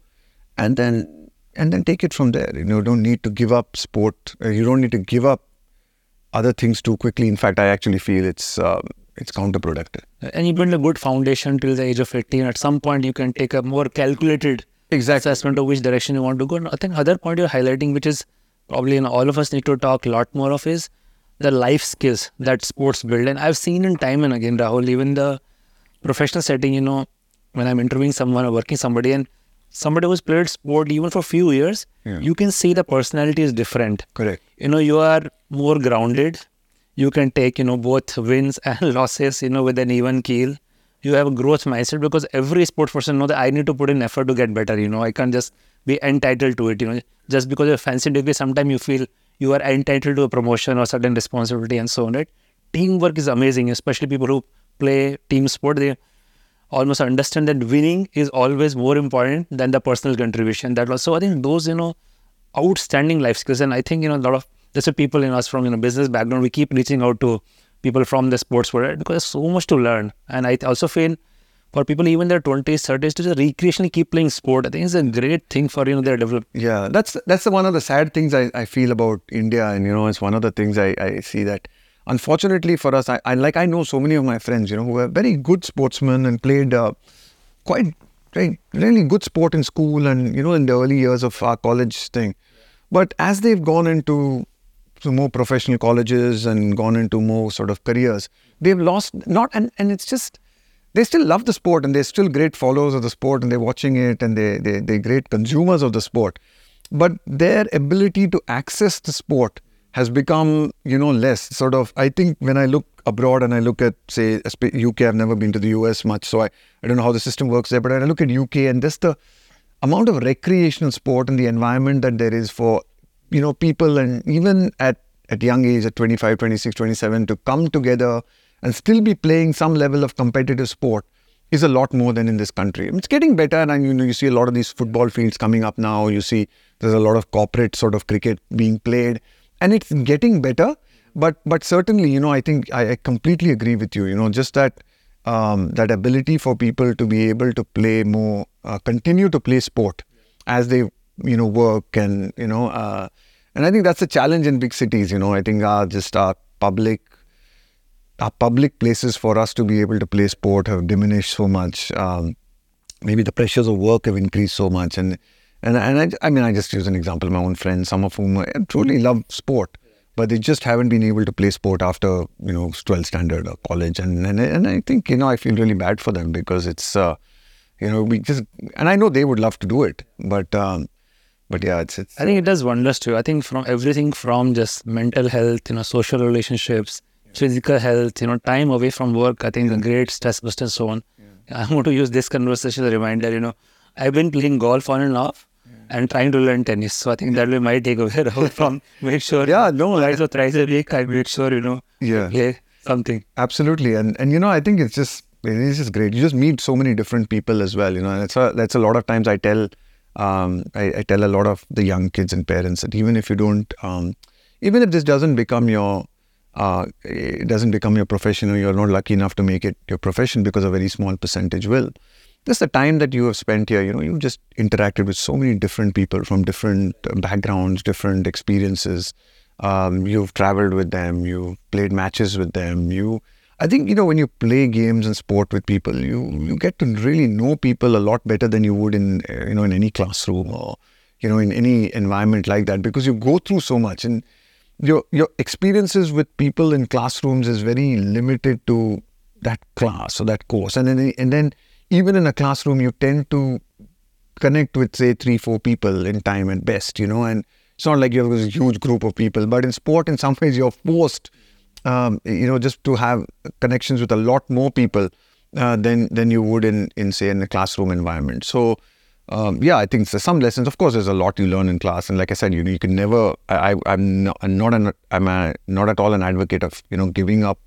And then, and then take it from there. You know, don't need to give up sport. Uh, you don't need to give up other things too quickly. In fact, I actually feel it's, uh, it's counterproductive. And you build a good foundation till the age of 18. At some point, you can take a more calculated exactly. assessment of which direction you want to go. And I think other point you're highlighting, which is probably you know, all of us need to talk a lot more of is the life skills that sports build. And I've seen in time and again, Rahul, even the professional setting, you know, when I'm interviewing someone or working somebody and somebody who's played sport even for a few years, yeah. you can see the personality is different. Correct. You know, you are more grounded. You can take, you know, both wins and losses, you know, with an even keel. You have a growth mindset because every sports person know that I need to put in effort to get better. You know, I can't just be entitled to it. You know, just because you fancy degree, sometimes you feel you are entitled to a promotion or certain responsibility and so on, right? Teamwork is amazing, especially people who play team sport. They almost understand that winning is always more important than the personal contribution. That was so. I think those you know outstanding life skills, and I think you know a lot of that's what people in us from you know business background. We keep reaching out to people from the sports world because there's so much to learn, and I also feel for people even their 20s 30s to just recreationally keep playing sport i think it's a great thing for you know their development yeah that's that's one of the sad things I, I feel about india and you know it's one of the things i, I see that unfortunately for us I, I like i know so many of my friends you know who are very good sportsmen and played uh, quite really good sport in school and you know in the early years of our college thing but as they've gone into more professional colleges and gone into more sort of careers they've lost not and, and it's just they still love the sport and they're still great followers of the sport and they're watching it and they, they, they're great consumers of the sport. But their ability to access the sport has become, you know, less. Sort of, I think when I look abroad and I look at, say, UK, I've never been to the US much, so I, I don't know how the system works there, but I look at UK and just the amount of recreational sport and the environment that there is for, you know, people and even at, at young age, at 25, 26, 27, to come together and still be playing some level of competitive sport is a lot more than in this country. It's getting better, and you know you see a lot of these football fields coming up now. You see there's a lot of corporate sort of cricket being played, and it's getting better. But but certainly, you know, I think I, I completely agree with you. You know, just that um, that ability for people to be able to play more, uh, continue to play sport as they you know work and you know, uh, and I think that's a challenge in big cities. You know, I think uh, just our public our public places for us to be able to play sport have diminished so much. Um, maybe the pressures of work have increased so much, and and and I, I mean, I just use an example. My own friends, some of whom truly love sport, but they just haven't been able to play sport after you know 12 standard or college, and and and I think you know I feel really bad for them because it's uh, you know we just and I know they would love to do it, but. Um, but yeah, it's, it's. I think it does wonders too. I think from everything from just mental health, you know, social relationships, physical health, you know, time away from work, I think yeah. a great stress buster and so on. Yeah. I want to use this conversation as a reminder, you know, I've been playing golf on and off yeah. And trying to learn tennis. So I think that will my takeaway from make sure Yeah, no. Twice or thrice a week I make sure, you know, yeah. play something. Absolutely. And and you know, I think it's just it's just great. You just meet so many different people as well. You know, that's a that's a lot of times I tell um, I, I, tell a lot of the young kids and parents that even if you don't um, even if this doesn't become your uh, it doesn't become your profession or you're not lucky enough to make it your profession because a very small percentage will. Just the time that you have spent here, you know, you've just interacted with so many different people from different uh, backgrounds, different experiences. Um, you've traveled with them, you've played matches with them. You, I think you know when you play games and sport with people, you you get to really know people a lot better than you would in uh, you know in any classroom or you know in any environment like that because you go through so much and your your experiences with people in classrooms is very limited to that class or that course and then and then even in a classroom you tend to connect with say three four people in time at best you know and it's not like you have this huge group of people but in sport in some ways you're forced um, you know just to have connections with a lot more people uh, than than you would in in say in a classroom environment so um, yeah, I think there's some lessons. Of course, there's a lot you learn in class, and like I said, you you can never. I, am not, I'm not an, I'm a, not at all an advocate of you know giving up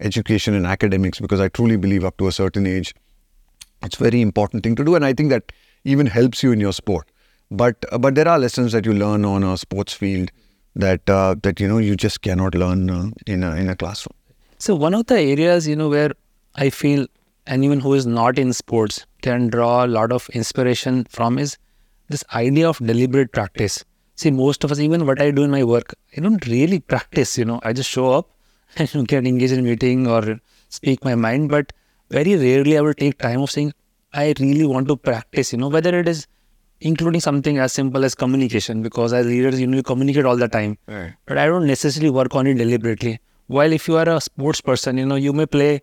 education and academics because I truly believe up to a certain age, it's very important thing to do, and I think that even helps you in your sport. But uh, but there are lessons that you learn on a sports field that uh, that you know you just cannot learn uh, in a in a classroom. So one of the areas you know where I feel anyone who is not in sports can draw a lot of inspiration from is this idea of deliberate practice. See, most of us, even what I do in my work, I don't really practice, you know, I just show up and get engaged in meeting or speak my mind, but very rarely I will take time of saying, I really want to practice, you know, whether it is including something as simple as communication, because as leaders, you know, you communicate all the time. Right. But I don't necessarily work on it deliberately. While if you are a sports person, you know, you may play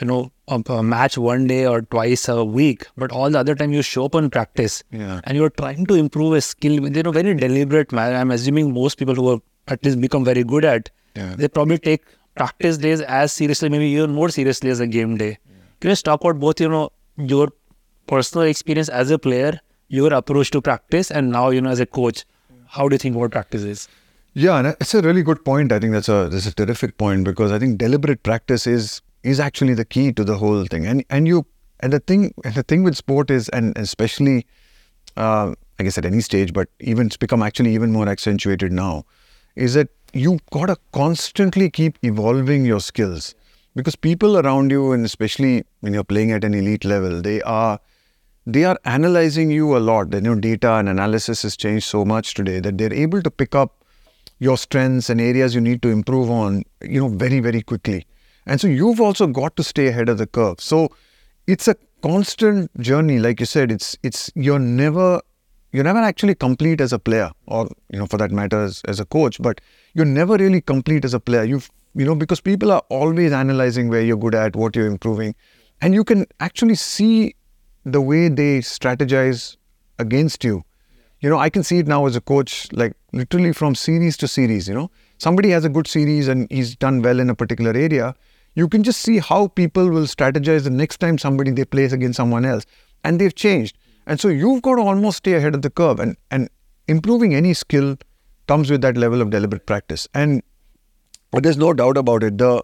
you know a, a, match one day or twice a week but all the other time you show up on practice yeah. and you're trying to improve a skill you know very deliberate manner i'm assuming most people who have at least become very good at yeah. they probably take practice days as seriously maybe even more seriously as a game day yeah. can you just talk about both you know your personal experience as a player your approach to practice and now you know as a coach how do you think about practice is yeah, and it's a really good point. I think that's a that's a terrific point because I think deliberate practice is is actually the key to the whole thing. And and you and the thing and the thing with sport is, and especially, uh, I guess at any stage, but even it's become actually even more accentuated now, is that you gotta constantly keep evolving your skills because people around you, and especially when you're playing at an elite level, they are they are analyzing you a lot. You know, data and analysis has changed so much today that they're able to pick up your strengths and areas you need to improve on, you know, very very quickly. And so you've also got to stay ahead of the curve. So it's a constant journey. Like you said, it's it's you're never you're never actually complete as a player, or you know, for that matter, as, as a coach. But you're never really complete as a player. You've you know because people are always analyzing where you're good at, what you're improving, and you can actually see the way they strategize against you. You know, I can see it now as a coach, like literally from series to series. You know, somebody has a good series and he's done well in a particular area you can just see how people will strategize the next time somebody they place against someone else. And they've changed. And so you've got to almost stay ahead of the curve. And, and improving any skill comes with that level of deliberate practice. And there's no doubt about it. The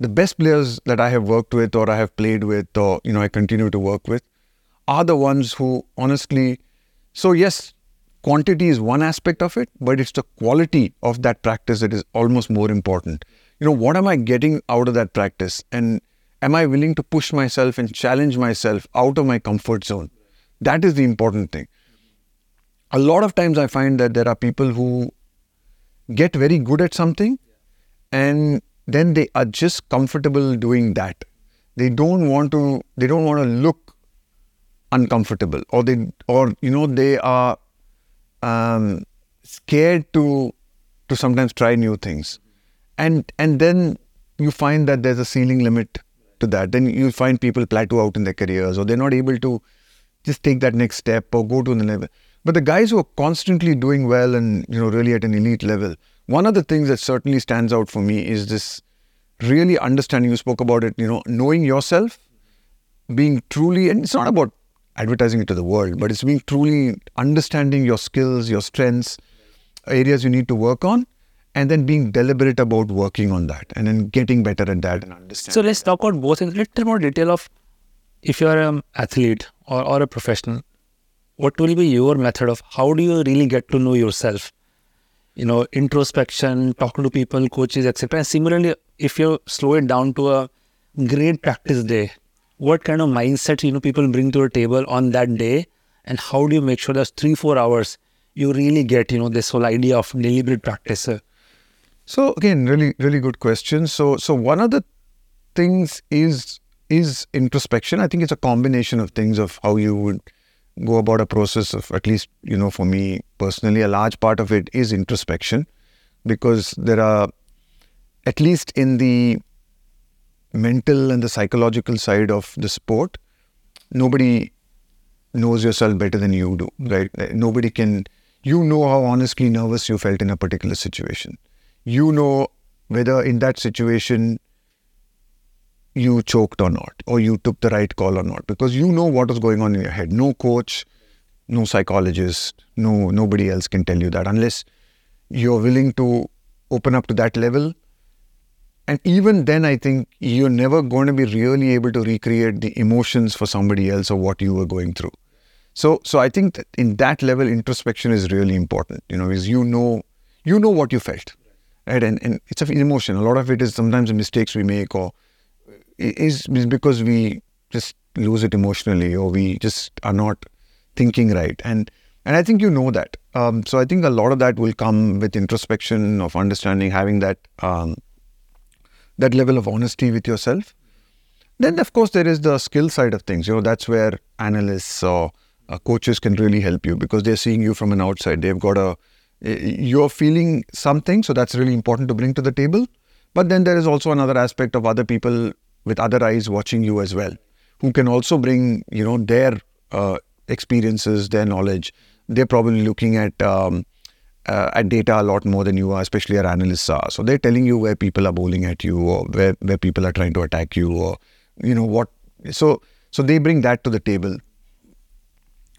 the best players that I have worked with or I have played with or you know I continue to work with are the ones who honestly so yes, quantity is one aspect of it, but it's the quality of that practice that is almost more important you know, what am I getting out of that practice? And am I willing to push myself and challenge myself out of my comfort zone? That is the important thing. A lot of times I find that there are people who get very good at something and then they are just comfortable doing that. They don't want to they don't want to look uncomfortable or they or you know they are um, scared to to sometimes try new things and and then you find that there's a ceiling limit to that. Then you find people plateau out in their careers, or they're not able to just take that next step or go to the level. But the guys who are constantly doing well and you know really at an elite level, one of the things that certainly stands out for me is this really understanding. You spoke about it, you know, knowing yourself, being truly, and it's not about advertising it to the world, but it's being truly understanding your skills, your strengths, areas you need to work on, and then being deliberate about working on that and then getting better at that and understanding. So let's talk about both in a little more detail of if you're an athlete or, or a professional, what will be your method of how do you really get to know yourself? You know, introspection, talking to people, coaches, etc. Similarly, if you slow it down to a great practice day, what kind of mindset you know people bring to a table on that day, and how do you make sure that three four hours you really get you know this whole idea of deliberate practice? So again, really, really good question. So, so one of the things is is introspection. I think it's a combination of things of how you would go about a process of at least you know for me personally a large part of it is introspection because there are at least in the mental and the psychological side of the sport nobody knows yourself better than you do right nobody can you know how honestly nervous you felt in a particular situation you know whether in that situation you choked or not, or you took the right call or not, because you know what is going on in your head. No coach, no psychologist, no nobody else can tell you that unless you're willing to open up to that level. And even then, I think you're never going to be really able to recreate the emotions for somebody else or what you were going through. So, so I think that in that level, introspection is really important. You know, is you know, you know what you felt, right? And and it's an emotion. A lot of it is sometimes the mistakes we make or is, because we just lose it emotionally or we just are not thinking right. And and I think you know that. Um, so I think a lot of that will come with introspection of understanding, having that um, that level of honesty with yourself. Then of course there is the skill side of things. You know that's where analysts or uh, coaches can really help you because they're seeing you from an outside. They've got a you're feeling something, so that's really important to bring to the table. But then there is also another aspect of other people with other eyes watching you as well, who can also bring you know their uh, experiences, their knowledge. They're probably looking at um, uh, at data a lot more than you are, especially our analysts are. So they're telling you where people are bowling at you, or where where people are trying to attack you, or you know what. So so they bring that to the table.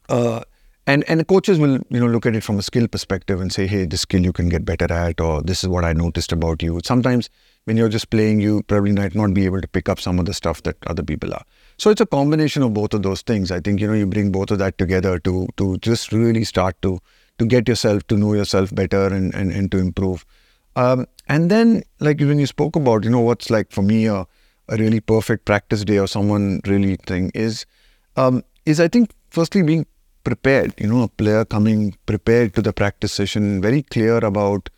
Uh, and and coaches will you know look at it from a skill perspective and say, hey, this skill you can get better at, or this is what I noticed about you. Sometimes when you're just playing, you probably might not be able to pick up some of the stuff that other people are. So it's a combination of both of those things. I think you know you bring both of that together to to just really start to to get yourself to know yourself better and and, and to improve. Um, and then like when you spoke about you know what's like for me a, a really perfect practice day or someone really thing is um, is I think firstly being prepared. You know a player coming prepared to the practice session, very clear about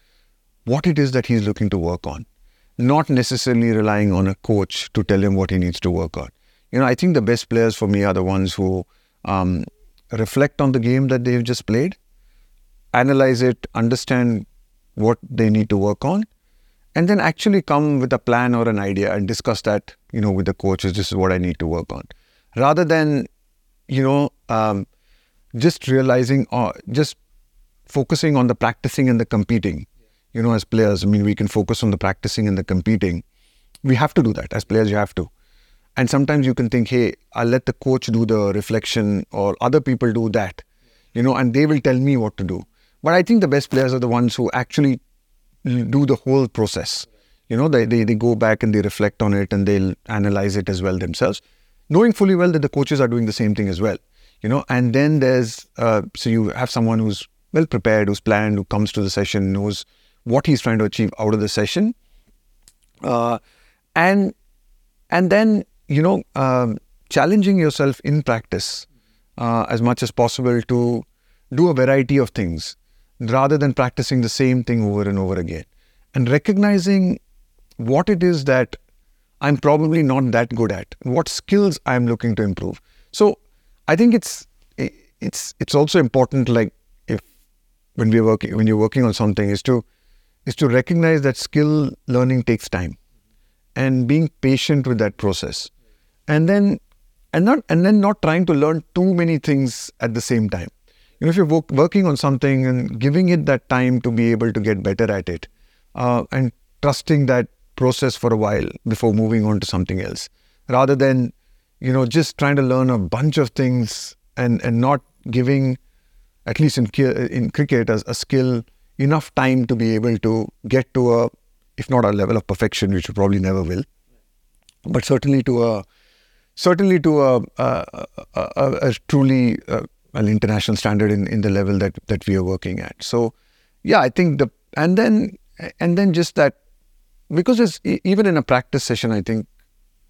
what it is that he's looking to work on not necessarily relying on a coach to tell him what he needs to work on. You know, I think the best players for me are the ones who um, reflect on the game that they've just played, analyze it, understand what they need to work on, and then actually come with a plan or an idea and discuss that, you know, with the coaches. This is what I need to work on, rather than, you know, um, just realizing or just focusing on the practicing and the competing you know, as players, I mean, we can focus on the practicing and the competing. We have to do that. As players, you have to. And sometimes you can think, hey, I'll let the coach do the reflection or other people do that, you know, and they will tell me what to do. But I think the best players are the ones who actually do the whole process. You know, they, they, they go back and they reflect on it and they'll analyze it as well themselves, knowing fully well that the coaches are doing the same thing as well. You know, and then there's, uh, so you have someone who's well prepared, who's planned, who comes to the session, knows what he's trying to achieve out of the session. Uh, and and then you know um, challenging yourself in practice uh, as much as possible to do a variety of things rather than practicing the same thing over and over again and recognizing what it is that I'm probably not that good at what skills I'm looking to improve so I think it's it's it's also important like if when we're working when you're working on something is to is to recognize that skill learning takes time and being patient with that process. And then and not and then not trying to learn too many things at the same time. You know if you're work, working on something and giving it that time to be able to get better at it uh, and trusting that process for a while before moving on to something else rather than you know just trying to learn a bunch of things and and not giving at least in in cricket as a skill enough time to be able to get to a, if not a level of perfection, which you probably never will, but certainly to a, certainly to a, a, a, a truly uh, an international standard in, in the level that that we are working at. So, yeah, I think the and then and then just that because it's even in a practice session, I think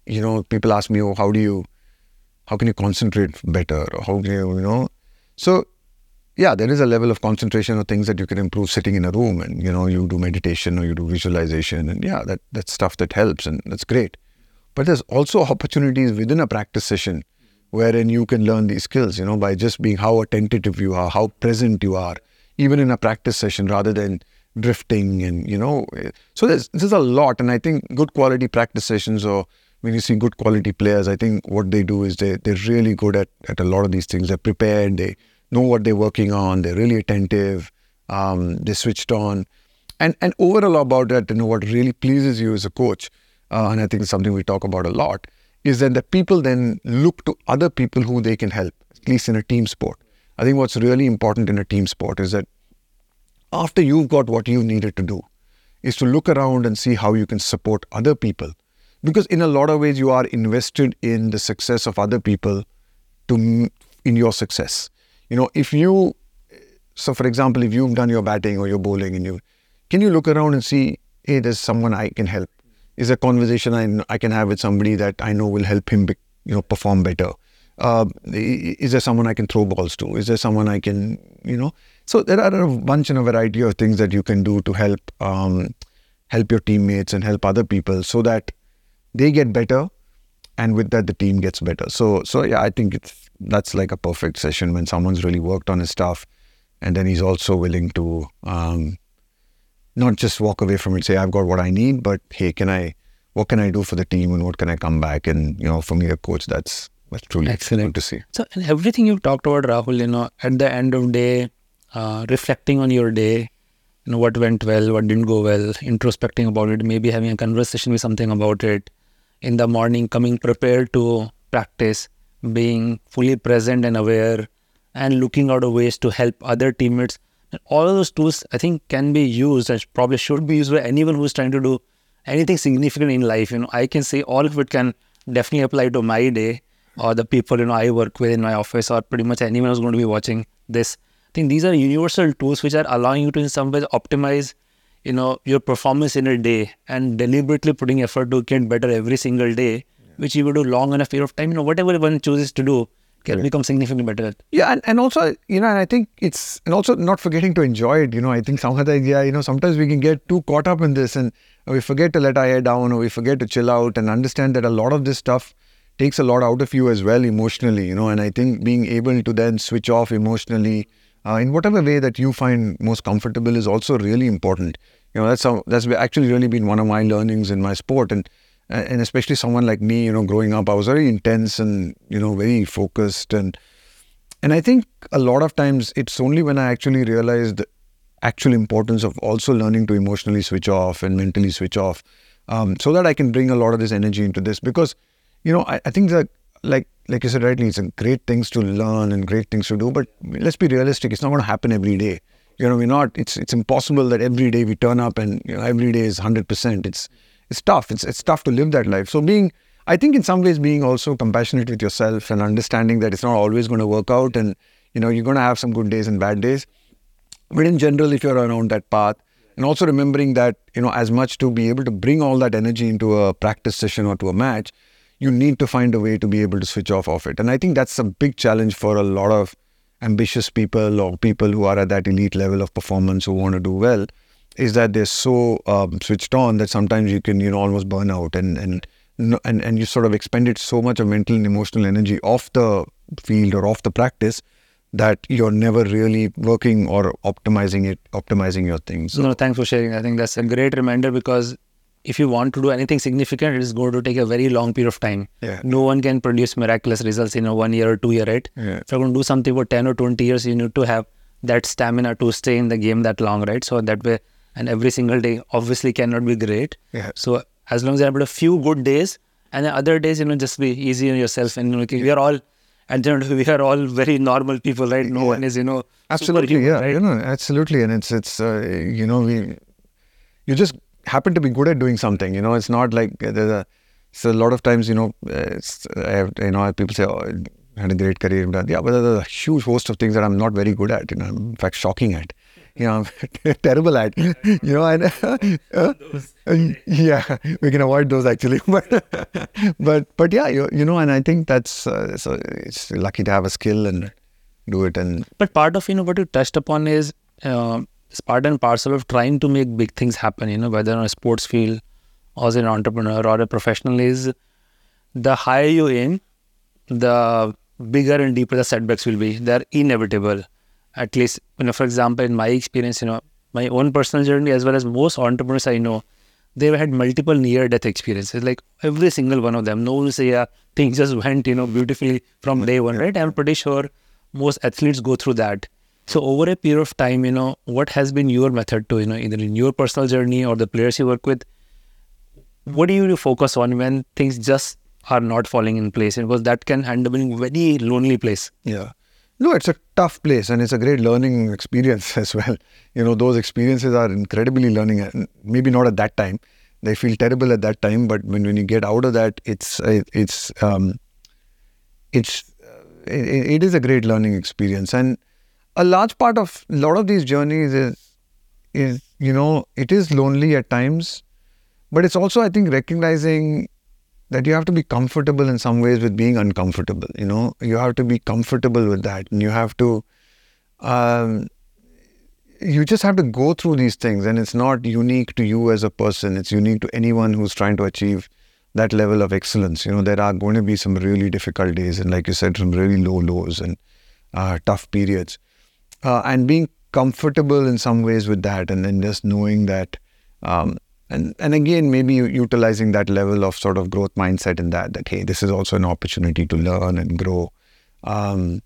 you know people ask me, oh, how do you, how can you concentrate better, or how can you, you know, so yeah, there is a level of concentration or things that you can improve sitting in a room and, you know, you do meditation or you do visualization and yeah, that, that's stuff that helps and that's great. but there's also opportunities within a practice session wherein you can learn these skills, you know, by just being how attentive you are, how present you are, even in a practice session rather than drifting and, you know. So there's, there's a lot. And I think good quality practice sessions or when you see good quality players, I think what they do is they, they're really good at, at a lot of these things. They're prepared, they know what they're working on, they're really attentive, um, they're switched on. And, and overall about that, you know, what really pleases you as a coach, uh, and I think it's something we talk about a lot, is that the people then look to other people who they can help, at least in a team sport. I think what's really important in a team sport is that after you've got what you needed to do, is to look around and see how you can support other people. Because in a lot of ways, you are invested in the success of other people to in your success. You know, if you, so for example, if you've done your batting or your bowling and you, can you look around and see, hey, there's someone I can help? Is a conversation I, I can have with somebody that I know will help him, be, you know, perform better? Uh, is there someone I can throw balls to? Is there someone I can, you know? So there are a bunch and a variety of things that you can do to help um, help your teammates and help other people so that they get better, and with that the team gets better. So so yeah, I think it's that's like a perfect session when someone's really worked on his stuff, and then he's also willing to um, not just walk away from it, say I've got what I need, but hey, can I? What can I do for the team, and what can I come back? And you know, for me, a coach, that's that's truly excellent to see. So and everything you've talked about, Rahul, you know, at the end of day, uh, reflecting on your day, you know, what went well, what didn't go well, introspecting about it, maybe having a conversation with something about it. In the morning, coming prepared to practice, being fully present and aware, and looking out of ways to help other teammates. And all of those tools, I think, can be used and probably should be used by anyone who's trying to do anything significant in life. You know, I can say all of it can definitely apply to my day or the people you know I work with in my office or pretty much anyone who's going to be watching this. I think these are universal tools which are allowing you to in some ways optimize you know your performance in a day and deliberately putting effort to get better every single day. Which you would do long enough period of time. You know, whatever one chooses to do can become significantly better. Yeah, and, and also, you know, and I think it's and also not forgetting to enjoy it. You know, I think sometimes yeah, you know, sometimes we can get too caught up in this and we forget to let our hair down or we forget to chill out and understand that a lot of this stuff takes a lot out of you as well emotionally, you know. And I think being able to then switch off emotionally uh, in whatever way that you find most comfortable is also really important. You know, that's how, that's actually really been one of my learnings in my sport, and and especially someone like me, you know, growing up, I was very intense and you know very focused, and and I think a lot of times it's only when I actually realized the actual importance of also learning to emotionally switch off and mentally switch off, um, so that I can bring a lot of this energy into this because you know, I, I think that like like you said rightly, it's a great things to learn and great things to do. But let's be realistic; it's not going to happen every day. You know, we're not. It's it's impossible that every day we turn up and you know every day is hundred percent. It's it's tough. It's it's tough to live that life. So being, I think, in some ways, being also compassionate with yourself and understanding that it's not always going to work out, and you know, you're going to have some good days and bad days. But in general, if you're around that path, and also remembering that you know, as much to be able to bring all that energy into a practice session or to a match you need to find a way to be able to switch off of it. And I think that's a big challenge for a lot of ambitious people or people who are at that elite level of performance who want to do well, is that they're so um, switched on that sometimes you can, you know, almost burn out and and and and you sort of expended so much of mental and emotional energy off the field or off the practice that you're never really working or optimizing it, optimizing your things. So. No, thanks for sharing. I think that's a great reminder because if you want to do anything significant, it is going to take a very long period of time. Yeah. No one can produce miraculous results in a one year or two year, right? Yeah. If you're going to do something for 10 or 20 years, you need to have that stamina to stay in the game that long, right? So that way, and every single day obviously cannot be great. Yeah. So as long as you have a few good days, and the other days, you know, just be easy on yourself. And you know, we are all, and you know, we are all very normal people, right? No yeah. one is, you know, absolutely, yeah, right? you know, absolutely, and it's it's uh, you know we, you just happen to be good at doing something. You know, it's not like there's a. So a lot of times, you know, I have, you know, people say, "Oh, I had a great career." Yeah, but there's a huge host of things that I'm not very good at. You know, I'm in fact shocking at. You know, I'm terrible at. You know, and uh, yeah, we can avoid those actually. But but but yeah, you, you know, and I think that's uh, so it's lucky to have a skill and do it. And but part of you know what you touched upon is. Uh, it's part and parcel of trying to make big things happen, you know, whether on a sports field or as an entrepreneur or a professional is the higher you aim, the bigger and deeper the setbacks will be. They're inevitable. At least, you know, for example, in my experience, you know, my own personal journey as well as most entrepreneurs I know, they've had multiple near-death experiences. Like every single one of them. No one say, yeah, things just went, you know, beautifully from day one, right? I'm pretty sure most athletes go through that. So over a period of time, you know, what has been your method to, you know, either in your personal journey or the players you work with, what do you focus on when things just are not falling in place? Because that can end up being a very lonely place. Yeah. No, it's a tough place and it's a great learning experience as well. You know, those experiences are incredibly learning. Uh, maybe not at that time. They feel terrible at that time, but when, when you get out of that, it's uh, it's um, it's uh, it, it is a great learning experience. And a large part of a lot of these journeys is is you know it is lonely at times, but it's also I think recognizing that you have to be comfortable in some ways with being uncomfortable. You know, you have to be comfortable with that, and you have to, um, you just have to go through these things, and it's not unique to you as a person. It's unique to anyone who's trying to achieve that level of excellence. You know, there are going to be some really difficult days, and like you said, some really low lows and uh, tough periods, uh, and being comfortable in some ways with that, and then just knowing that. Um, and and again maybe utilizing that level of sort of growth mindset in that that hey this is also an opportunity to learn and grow. Um,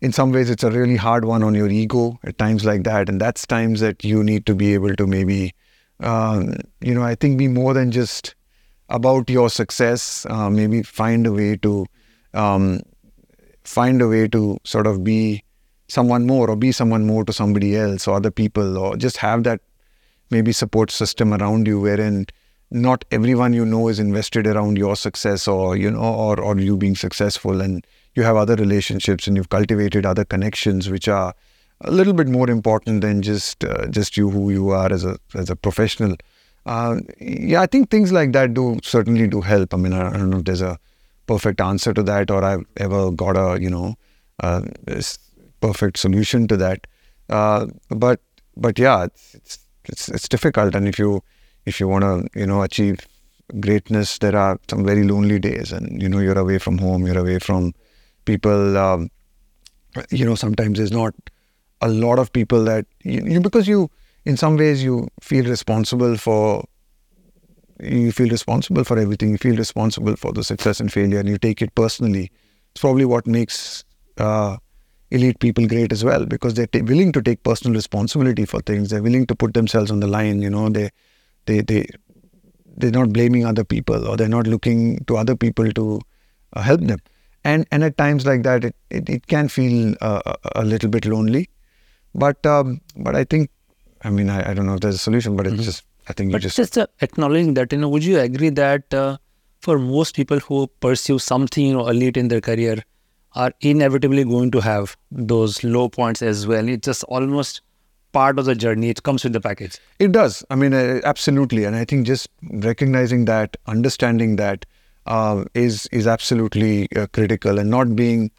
in some ways it's a really hard one on your ego at times like that. And that's times that you need to be able to maybe um, you know i think be more than just about your success. Uh, maybe find a way to um, find a way to sort of be someone more or be someone more to somebody else or other people or just have that maybe support system around you wherein not everyone you know is invested around your success or you know or, or you being successful. And you have other relationships and you've cultivated other connections which are a little bit more important than just uh, just you who you are as a as a professional. Uh, yeah i think things like that do certainly do help. I mean I, don't know if there's a perfect answer to that or i've ever got a you know perfect solution to that. Uh, but but yeah it's, it's it's it's difficult. And if you if you want to you know achieve greatness, there are some very lonely days, and you know you're away from home, you're away from people. Um, you know sometimes there's not a lot of people that you, you because you in some ways you feel responsible for you feel responsible for everything you feel responsible for the success and failure and you take it personally it's probably what makes uh, elite people great as well because they're t- willing to take personal responsibility for things. They're willing to put themselves on the line. You know, they they they they're not blaming other people or they're not looking to other people to uh, help them. And and at times like that, it it, it can feel uh, a little bit lonely. But um, but I think, I mean, I, I don't know if there's a solution, but it's mm-hmm. just I think but you just just uh, acknowledging that. You know, would you agree that uh, for most people who pursue something you know elite in their career, are inevitably going to have those low points as well. It's just almost part of the journey. It comes with the package. It does. I mean, uh, absolutely. And I think just recognizing that, understanding that uh, is is absolutely uh, critical, and not being,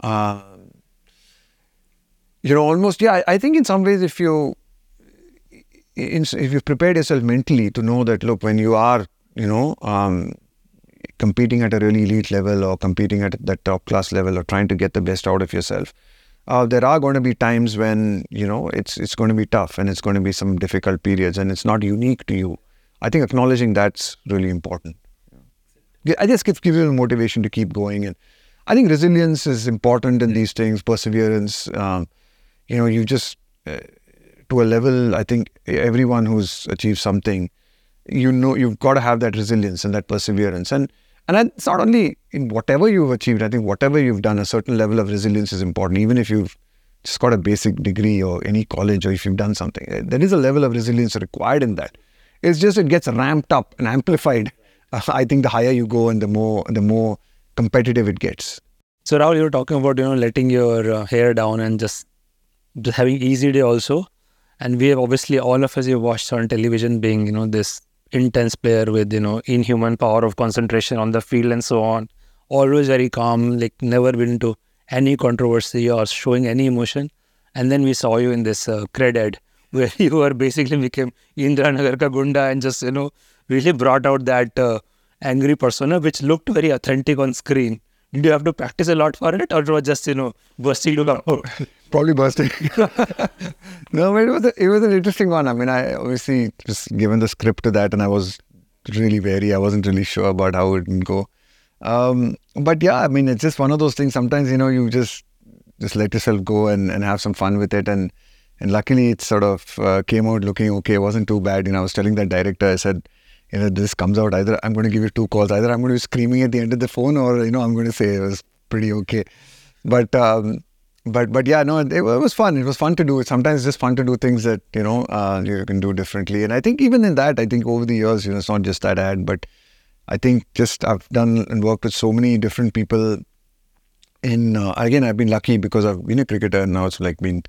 uh, you know, almost. Yeah, I, I, think in some ways, if you in, if you've prepared yourself mentally to know that, look, when you are, you know, um, competing at a really elite level or competing at the top class level or trying to get the best out of yourself, uh, there are going to be times when you know it's it's going to be tough and it's going to be some difficult periods and it's not unique to you. I think acknowledging that's really important. Yeah. I just give, give you motivation to keep going and I think resilience is important in these things, perseverance. Um, you know, you just uh, to a level. I think everyone who's achieved something you know you've got to have that resilience and that perseverance and and it's not only in whatever you've achieved i think whatever you've done a certain level of resilience is important. Even if you've just got a basic degree or any college or if you've done something eh, there is a level of resilience required in that. It's just it gets ramped up and amplified i think the higher you go and the more the more competitive it gets. So Rahul, you were talking about you know letting your uh, hair down and just just having easy day also. And we have obviously all of us have watched on television being you know this intense player with you know inhuman power of concentration on the field and so on always very calm like never been to any controversy or showing any emotion and then we saw you in this uh, CRED ad where you were basically became Indiranagar ka gunda and just you know really brought out that uh, angry persona, which looked very authentic on screen. Did you have to practice a lot for it, or it was just you know bursting to come out? Probably bursting. no, it was a, it was an interesting one. I mean, I obviously just given the script to that, and I was really wary. I wasn't really sure about how it would go. Um, but yeah, I mean, it's just one of those things. Sometimes you know, you just just let yourself go and, and have some fun with it, and and luckily it sort of uh, came out looking okay. It wasn't too bad. You know, I was telling that director, I said, you know, this comes out either I'm going to give you two calls, either I'm going to be screaming at the end of the phone, or you know, I'm going to say it was pretty okay. But um, but but yeah, no, it, it, was fun. It was fun to do. Sometimes it's just fun to do things that you know uh, you can do differently. And I think even in that, I think over the years, you know, it's not just that ad, but I think just I've done and worked with so many different people. In uh, again, I've been lucky because I've been a cricketer, and now it's like been.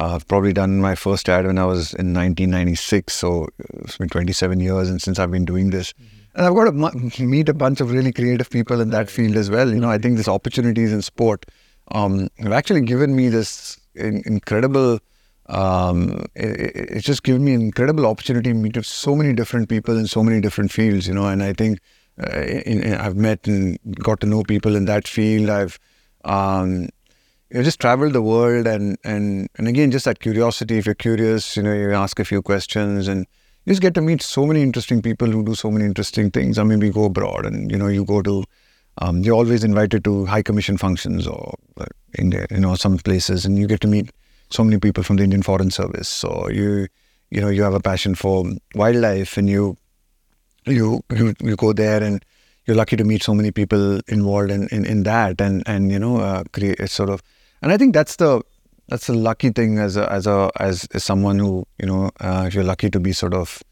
Uh, I've probably done my first ad when I was in 1996, so it's been 27 years, and since I've been doing this, mm-hmm. and I've got to meet a bunch of really creative people in that field as well. You know, I think there's opportunities in sport um, have actually given me this in, incredible. Um, it, it's just given me an incredible opportunity to meet so many different people in so many different fields, you know. And I think uh, in, in, I've met and got to know people in that field. I've um, you know, just travel the world, and and and again, just that curiosity. If you're curious, you know, you ask a few questions, and you just get to meet so many interesting people who do so many interesting things. I mean, we go abroad, and you know, you go to um, you're always invited to high commission functions or uh, India, you know, some places, and you get to meet so many people from the Indian Foreign Service. So you, you know, you have a passion for wildlife, and you, you, you, you go there, and you're lucky to meet so many people involved in, in, in that, and and you know, uh, create sort of, and I think that's the that's a lucky thing as a as a as, as someone who you know, uh, you're lucky to be sort of,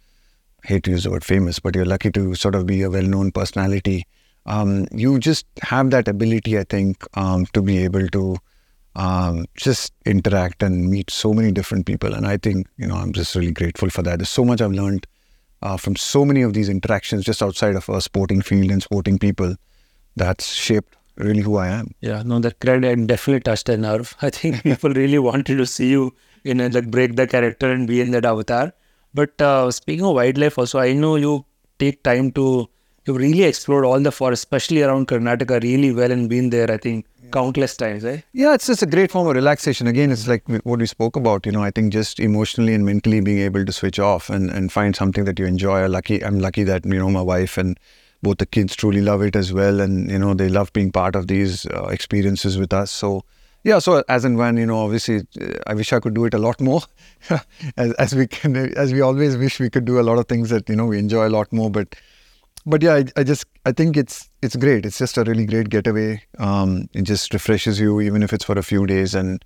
I hate to use the word famous, but you're lucky to sort of be a well-known personality um, you just have that ability, I think, um, to be able to um, just interact and meet so many different people. And I think, you know, I'm just really grateful for that. There's so much I've learned uh, from so many of these interactions just outside of a sporting field and sporting people that's shaped really who I am. Yeah, no, that CRED ad definitely touched a nerve. I think people really wanted to see you in a, like break the character and be in that avatar. But uh, speaking of wildlife, also, I know you take time to you've really explored all the forests, especially around Karnataka, really well and been there, I think, yeah. countless times, right? Yeah, it's just a great form of relaxation. Again, it's like what we spoke about, you know, I think just emotionally and mentally being able to switch off and, and find something that you enjoy. I'm lucky, I'm lucky that, you know, my wife and both the kids truly love it as well. And, you know, they love being part of these uh, experiences with us. So, yeah, so as and when, you know, obviously, uh, I wish I could do it a lot more, as, as we can, as we always wish we could do a lot of things that, you know, we enjoy a lot more. But but yeah, I, I, just I think it's it's great. It's just a really great getaway. Um, it just refreshes you, even if it's for a few days, and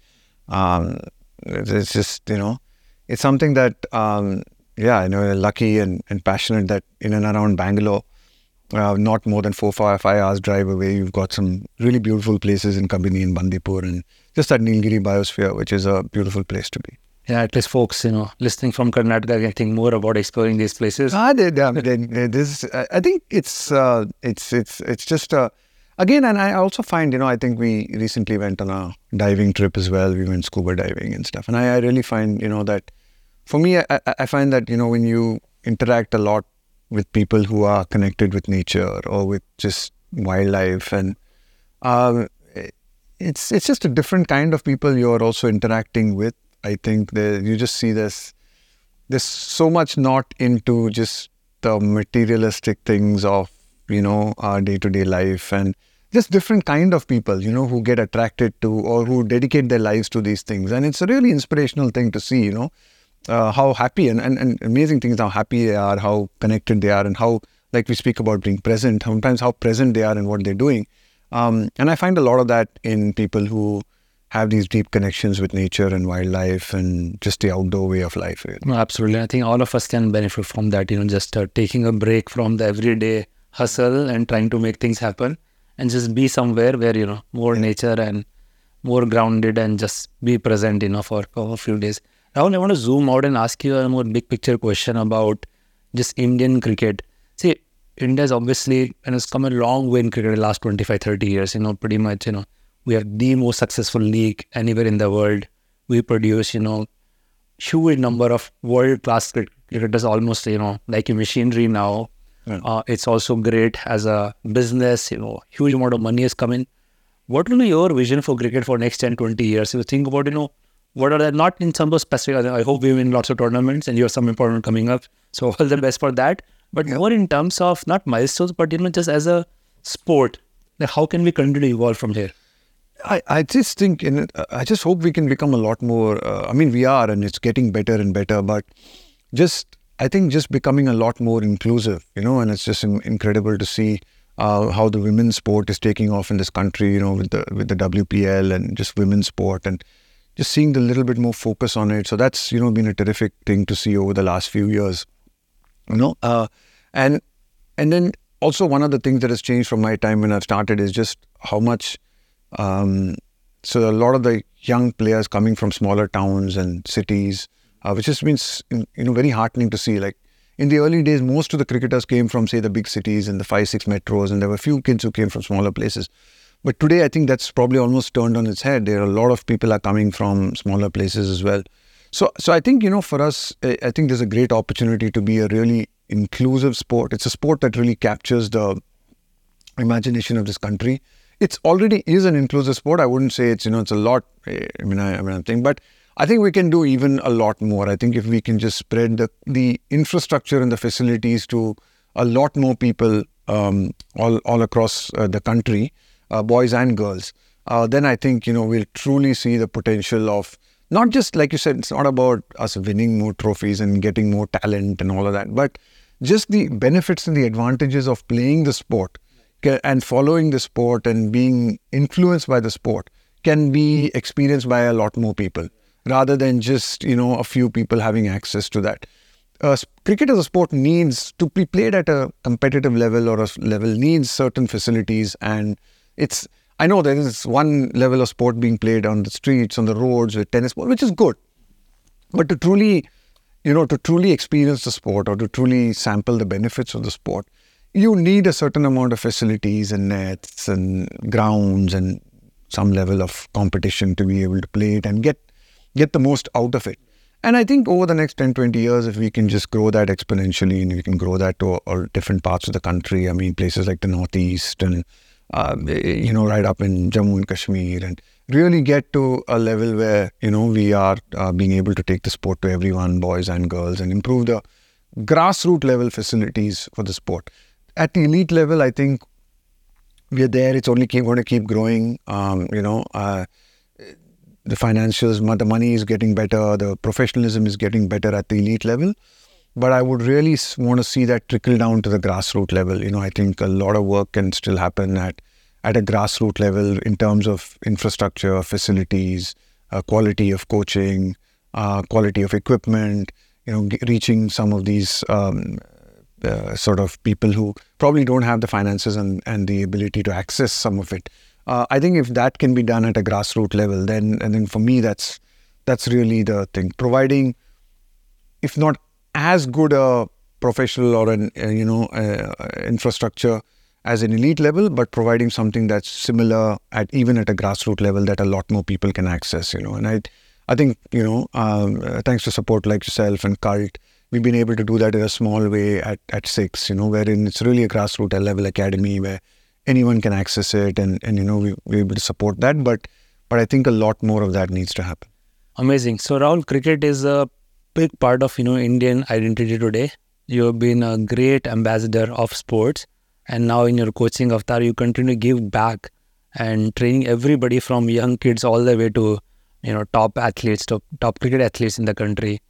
um, it's just you know, it's something that um, yeah, I know lucky and, and passionate that in and around Bangalore, uh, not more than four, five, five hours drive away, you've got some really beautiful places in Kabini and Bandipur, and just that Nilgiri biosphere, which is a beautiful place to be yeah, at least folks, you know, listening from Karnataka getting more about exploring these places. Ah, they, they, they, this, I think it's, uh, it's, it's, it's just, uh, again, and I also find, you know, I think we recently went on a diving trip as well. We went scuba diving and stuff. And I, I really find, you know, that for me, I, I find that, you know, when you interact a lot with people who are connected with nature or with just wildlife and, um, it's, it's just a different kind of people you're also interacting with I think you just see this. There's so much not into just the materialistic things of you know our day-to-day life and just different kind of people you know who get attracted to or who dedicate their lives to these things and it's a really inspirational thing to see you know uh, how happy and, and, and amazing things how happy they are how connected they are and how like we speak about being present sometimes how present they are and what they're doing um, and i find a lot of that in people who have these deep connections with nature and wildlife and just the outdoor way of life. No, absolutely. I think all of us can benefit from that, you know, just uh, taking a break from the everyday hustle and trying to make things happen and just be somewhere where, you know, more yeah. nature and more grounded and just be present, you know, for, for a few days. Rahul, I want to zoom out and ask you a more big picture question about just Indian cricket. See, India India's obviously and has come a long way in cricket in the last 25, 30 years, you know, pretty much, you know, we are the most successful league anywhere in the world. We produce, you know, huge number of world class cricketers, almost, you know, like a machinery now. Yeah. Uh, it's also great as a business. You know, huge amount of money is coming. What will be your vision for cricket for next 10, 20 years? If You think about, you know, what are the, not in some of specific, I hope we win lots of tournaments and you have some important coming up. So all the best for that. But more in terms of not milestones, but, you know, just as a sport, like how can we continue to evolve from here? I, I just think in it, uh, I just hope we can become a lot more. Uh, I mean, we are, and it's getting better and better. But just I think just becoming a lot more inclusive, you know, and it's just in, incredible to see uh, how the women's sport is taking off in this country. You know, with the with the WPL and just women's sport and just seeing the little bit more focus on it. So that's you know been a terrific thing to see over the last few years. You know, uh, and and then also one of the things that has changed from my time when I started is just how much um, so a lot of the young players coming from smaller towns and cities, uh, which has been you know very heartening to see. Like in the early days, most of the cricketers came from say the big cities and the five six metros, and there were a few kids who came from smaller places. But today, I think that's probably almost turned on its head. There are a lot of people are coming from smaller places as well. So, so I think you know, for us, I think there's a great opportunity to be a really inclusive sport. It's a sport that really captures the imagination of this country it's already is an inclusive sport. I wouldn't say it's you know it's a lot. Eh, I mean, I, I mean, I'm thinking, but I think we can do even a lot more. I think if we can just spread the the infrastructure and the facilities to a lot more people um, all all across uh, the country, boys and girls, uh, then I think you know we'll truly see the potential of not just like you said. It's not about us winning more trophies and getting more talent and all of that, but just the benefits and the advantages of playing the sport and following the sport and being influenced by the sport can be experienced by a lot more people rather than just you know a few people having access to that uh, cricket as a sport needs to be played at a competitive level or a level needs certain facilities and it's i know there is one level of sport being played on the streets on the roads with tennis ball which is good but to truly you know to truly experience the sport or to truly sample the benefits of the sport you need a certain amount of facilities and nets and grounds and some level of competition to be able to play it and get get the most out of it. And I think over the next 10, 20 years, if we can just grow that exponentially and we can grow that to all different parts of the country, I mean, places like the Northeast and, uh, you know, right up in Jammu and Kashmir and really get to a level where, you know, we are uh, being able to take the sport to everyone, boys and girls, and improve the grassroots level facilities for the sport at the elite level, I think we're there. It's only keep, going to keep growing. Um, you know, uh, the financials, the money is getting better, the professionalism is getting better at the elite level. But I would really want to see that trickle down to the grassroots level. You know, I think a lot of work can still happen at at a grassroots level in terms of infrastructure, facilities, uh, quality of coaching, uh, quality of equipment. You know, reaching some of these um, uh, sort of people who probably don't have the finances and, and the ability to access some of it. Uh, I think if that can be done at a grassroots level, then and then for me that's that's really the thing. Providing, if not as good a professional or an uh, you know uh, infrastructure as an elite level, but providing something that's similar at even at a grassroots level that a lot more people can access. You know, and I I think you know um, uh, thanks to support like yourself and Cult we've been able to do that in a small way at, at six, you know, wherein it's really a grassroots level academy where anyone can access it and, and you know, we, we're able to support that. But but I think a lot more of that needs to happen. Amazing. So Rahul, cricket is a big part of, you know, Indian identity today. You've been a great ambassador of sports and now in your coaching avatar you continue to give back and training everybody from young kids all the way to you know top athletes top, top cricket athletes in the country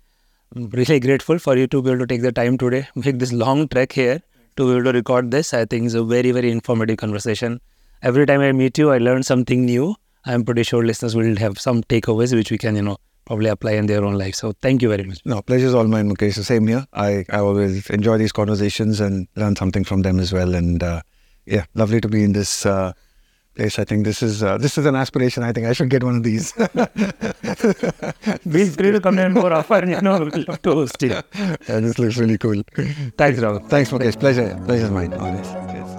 really grateful for you to be able to take the time today, make this long trek here to be able to record this. I think it's a very, very informative conversation. Every time I meet you, I learn something new. I'm pretty sure listeners will have some takeaways which we can, you know, probably apply in their own life. So thank you very much. No, pleasure's all mine, Mukesh. The same here. I, I always enjoy these conversations and learn something from them as well. And uh, yeah, lovely to be in this uh, place. I think this is uh, this is an aspiration. I think I should get one of these. Feel free to come in more often. You know, we'd love to host you. Yeah, this looks really cool. Thanks, Rahul. Thanks, Mukesh. Pleasure. Pleasure's mine. Always.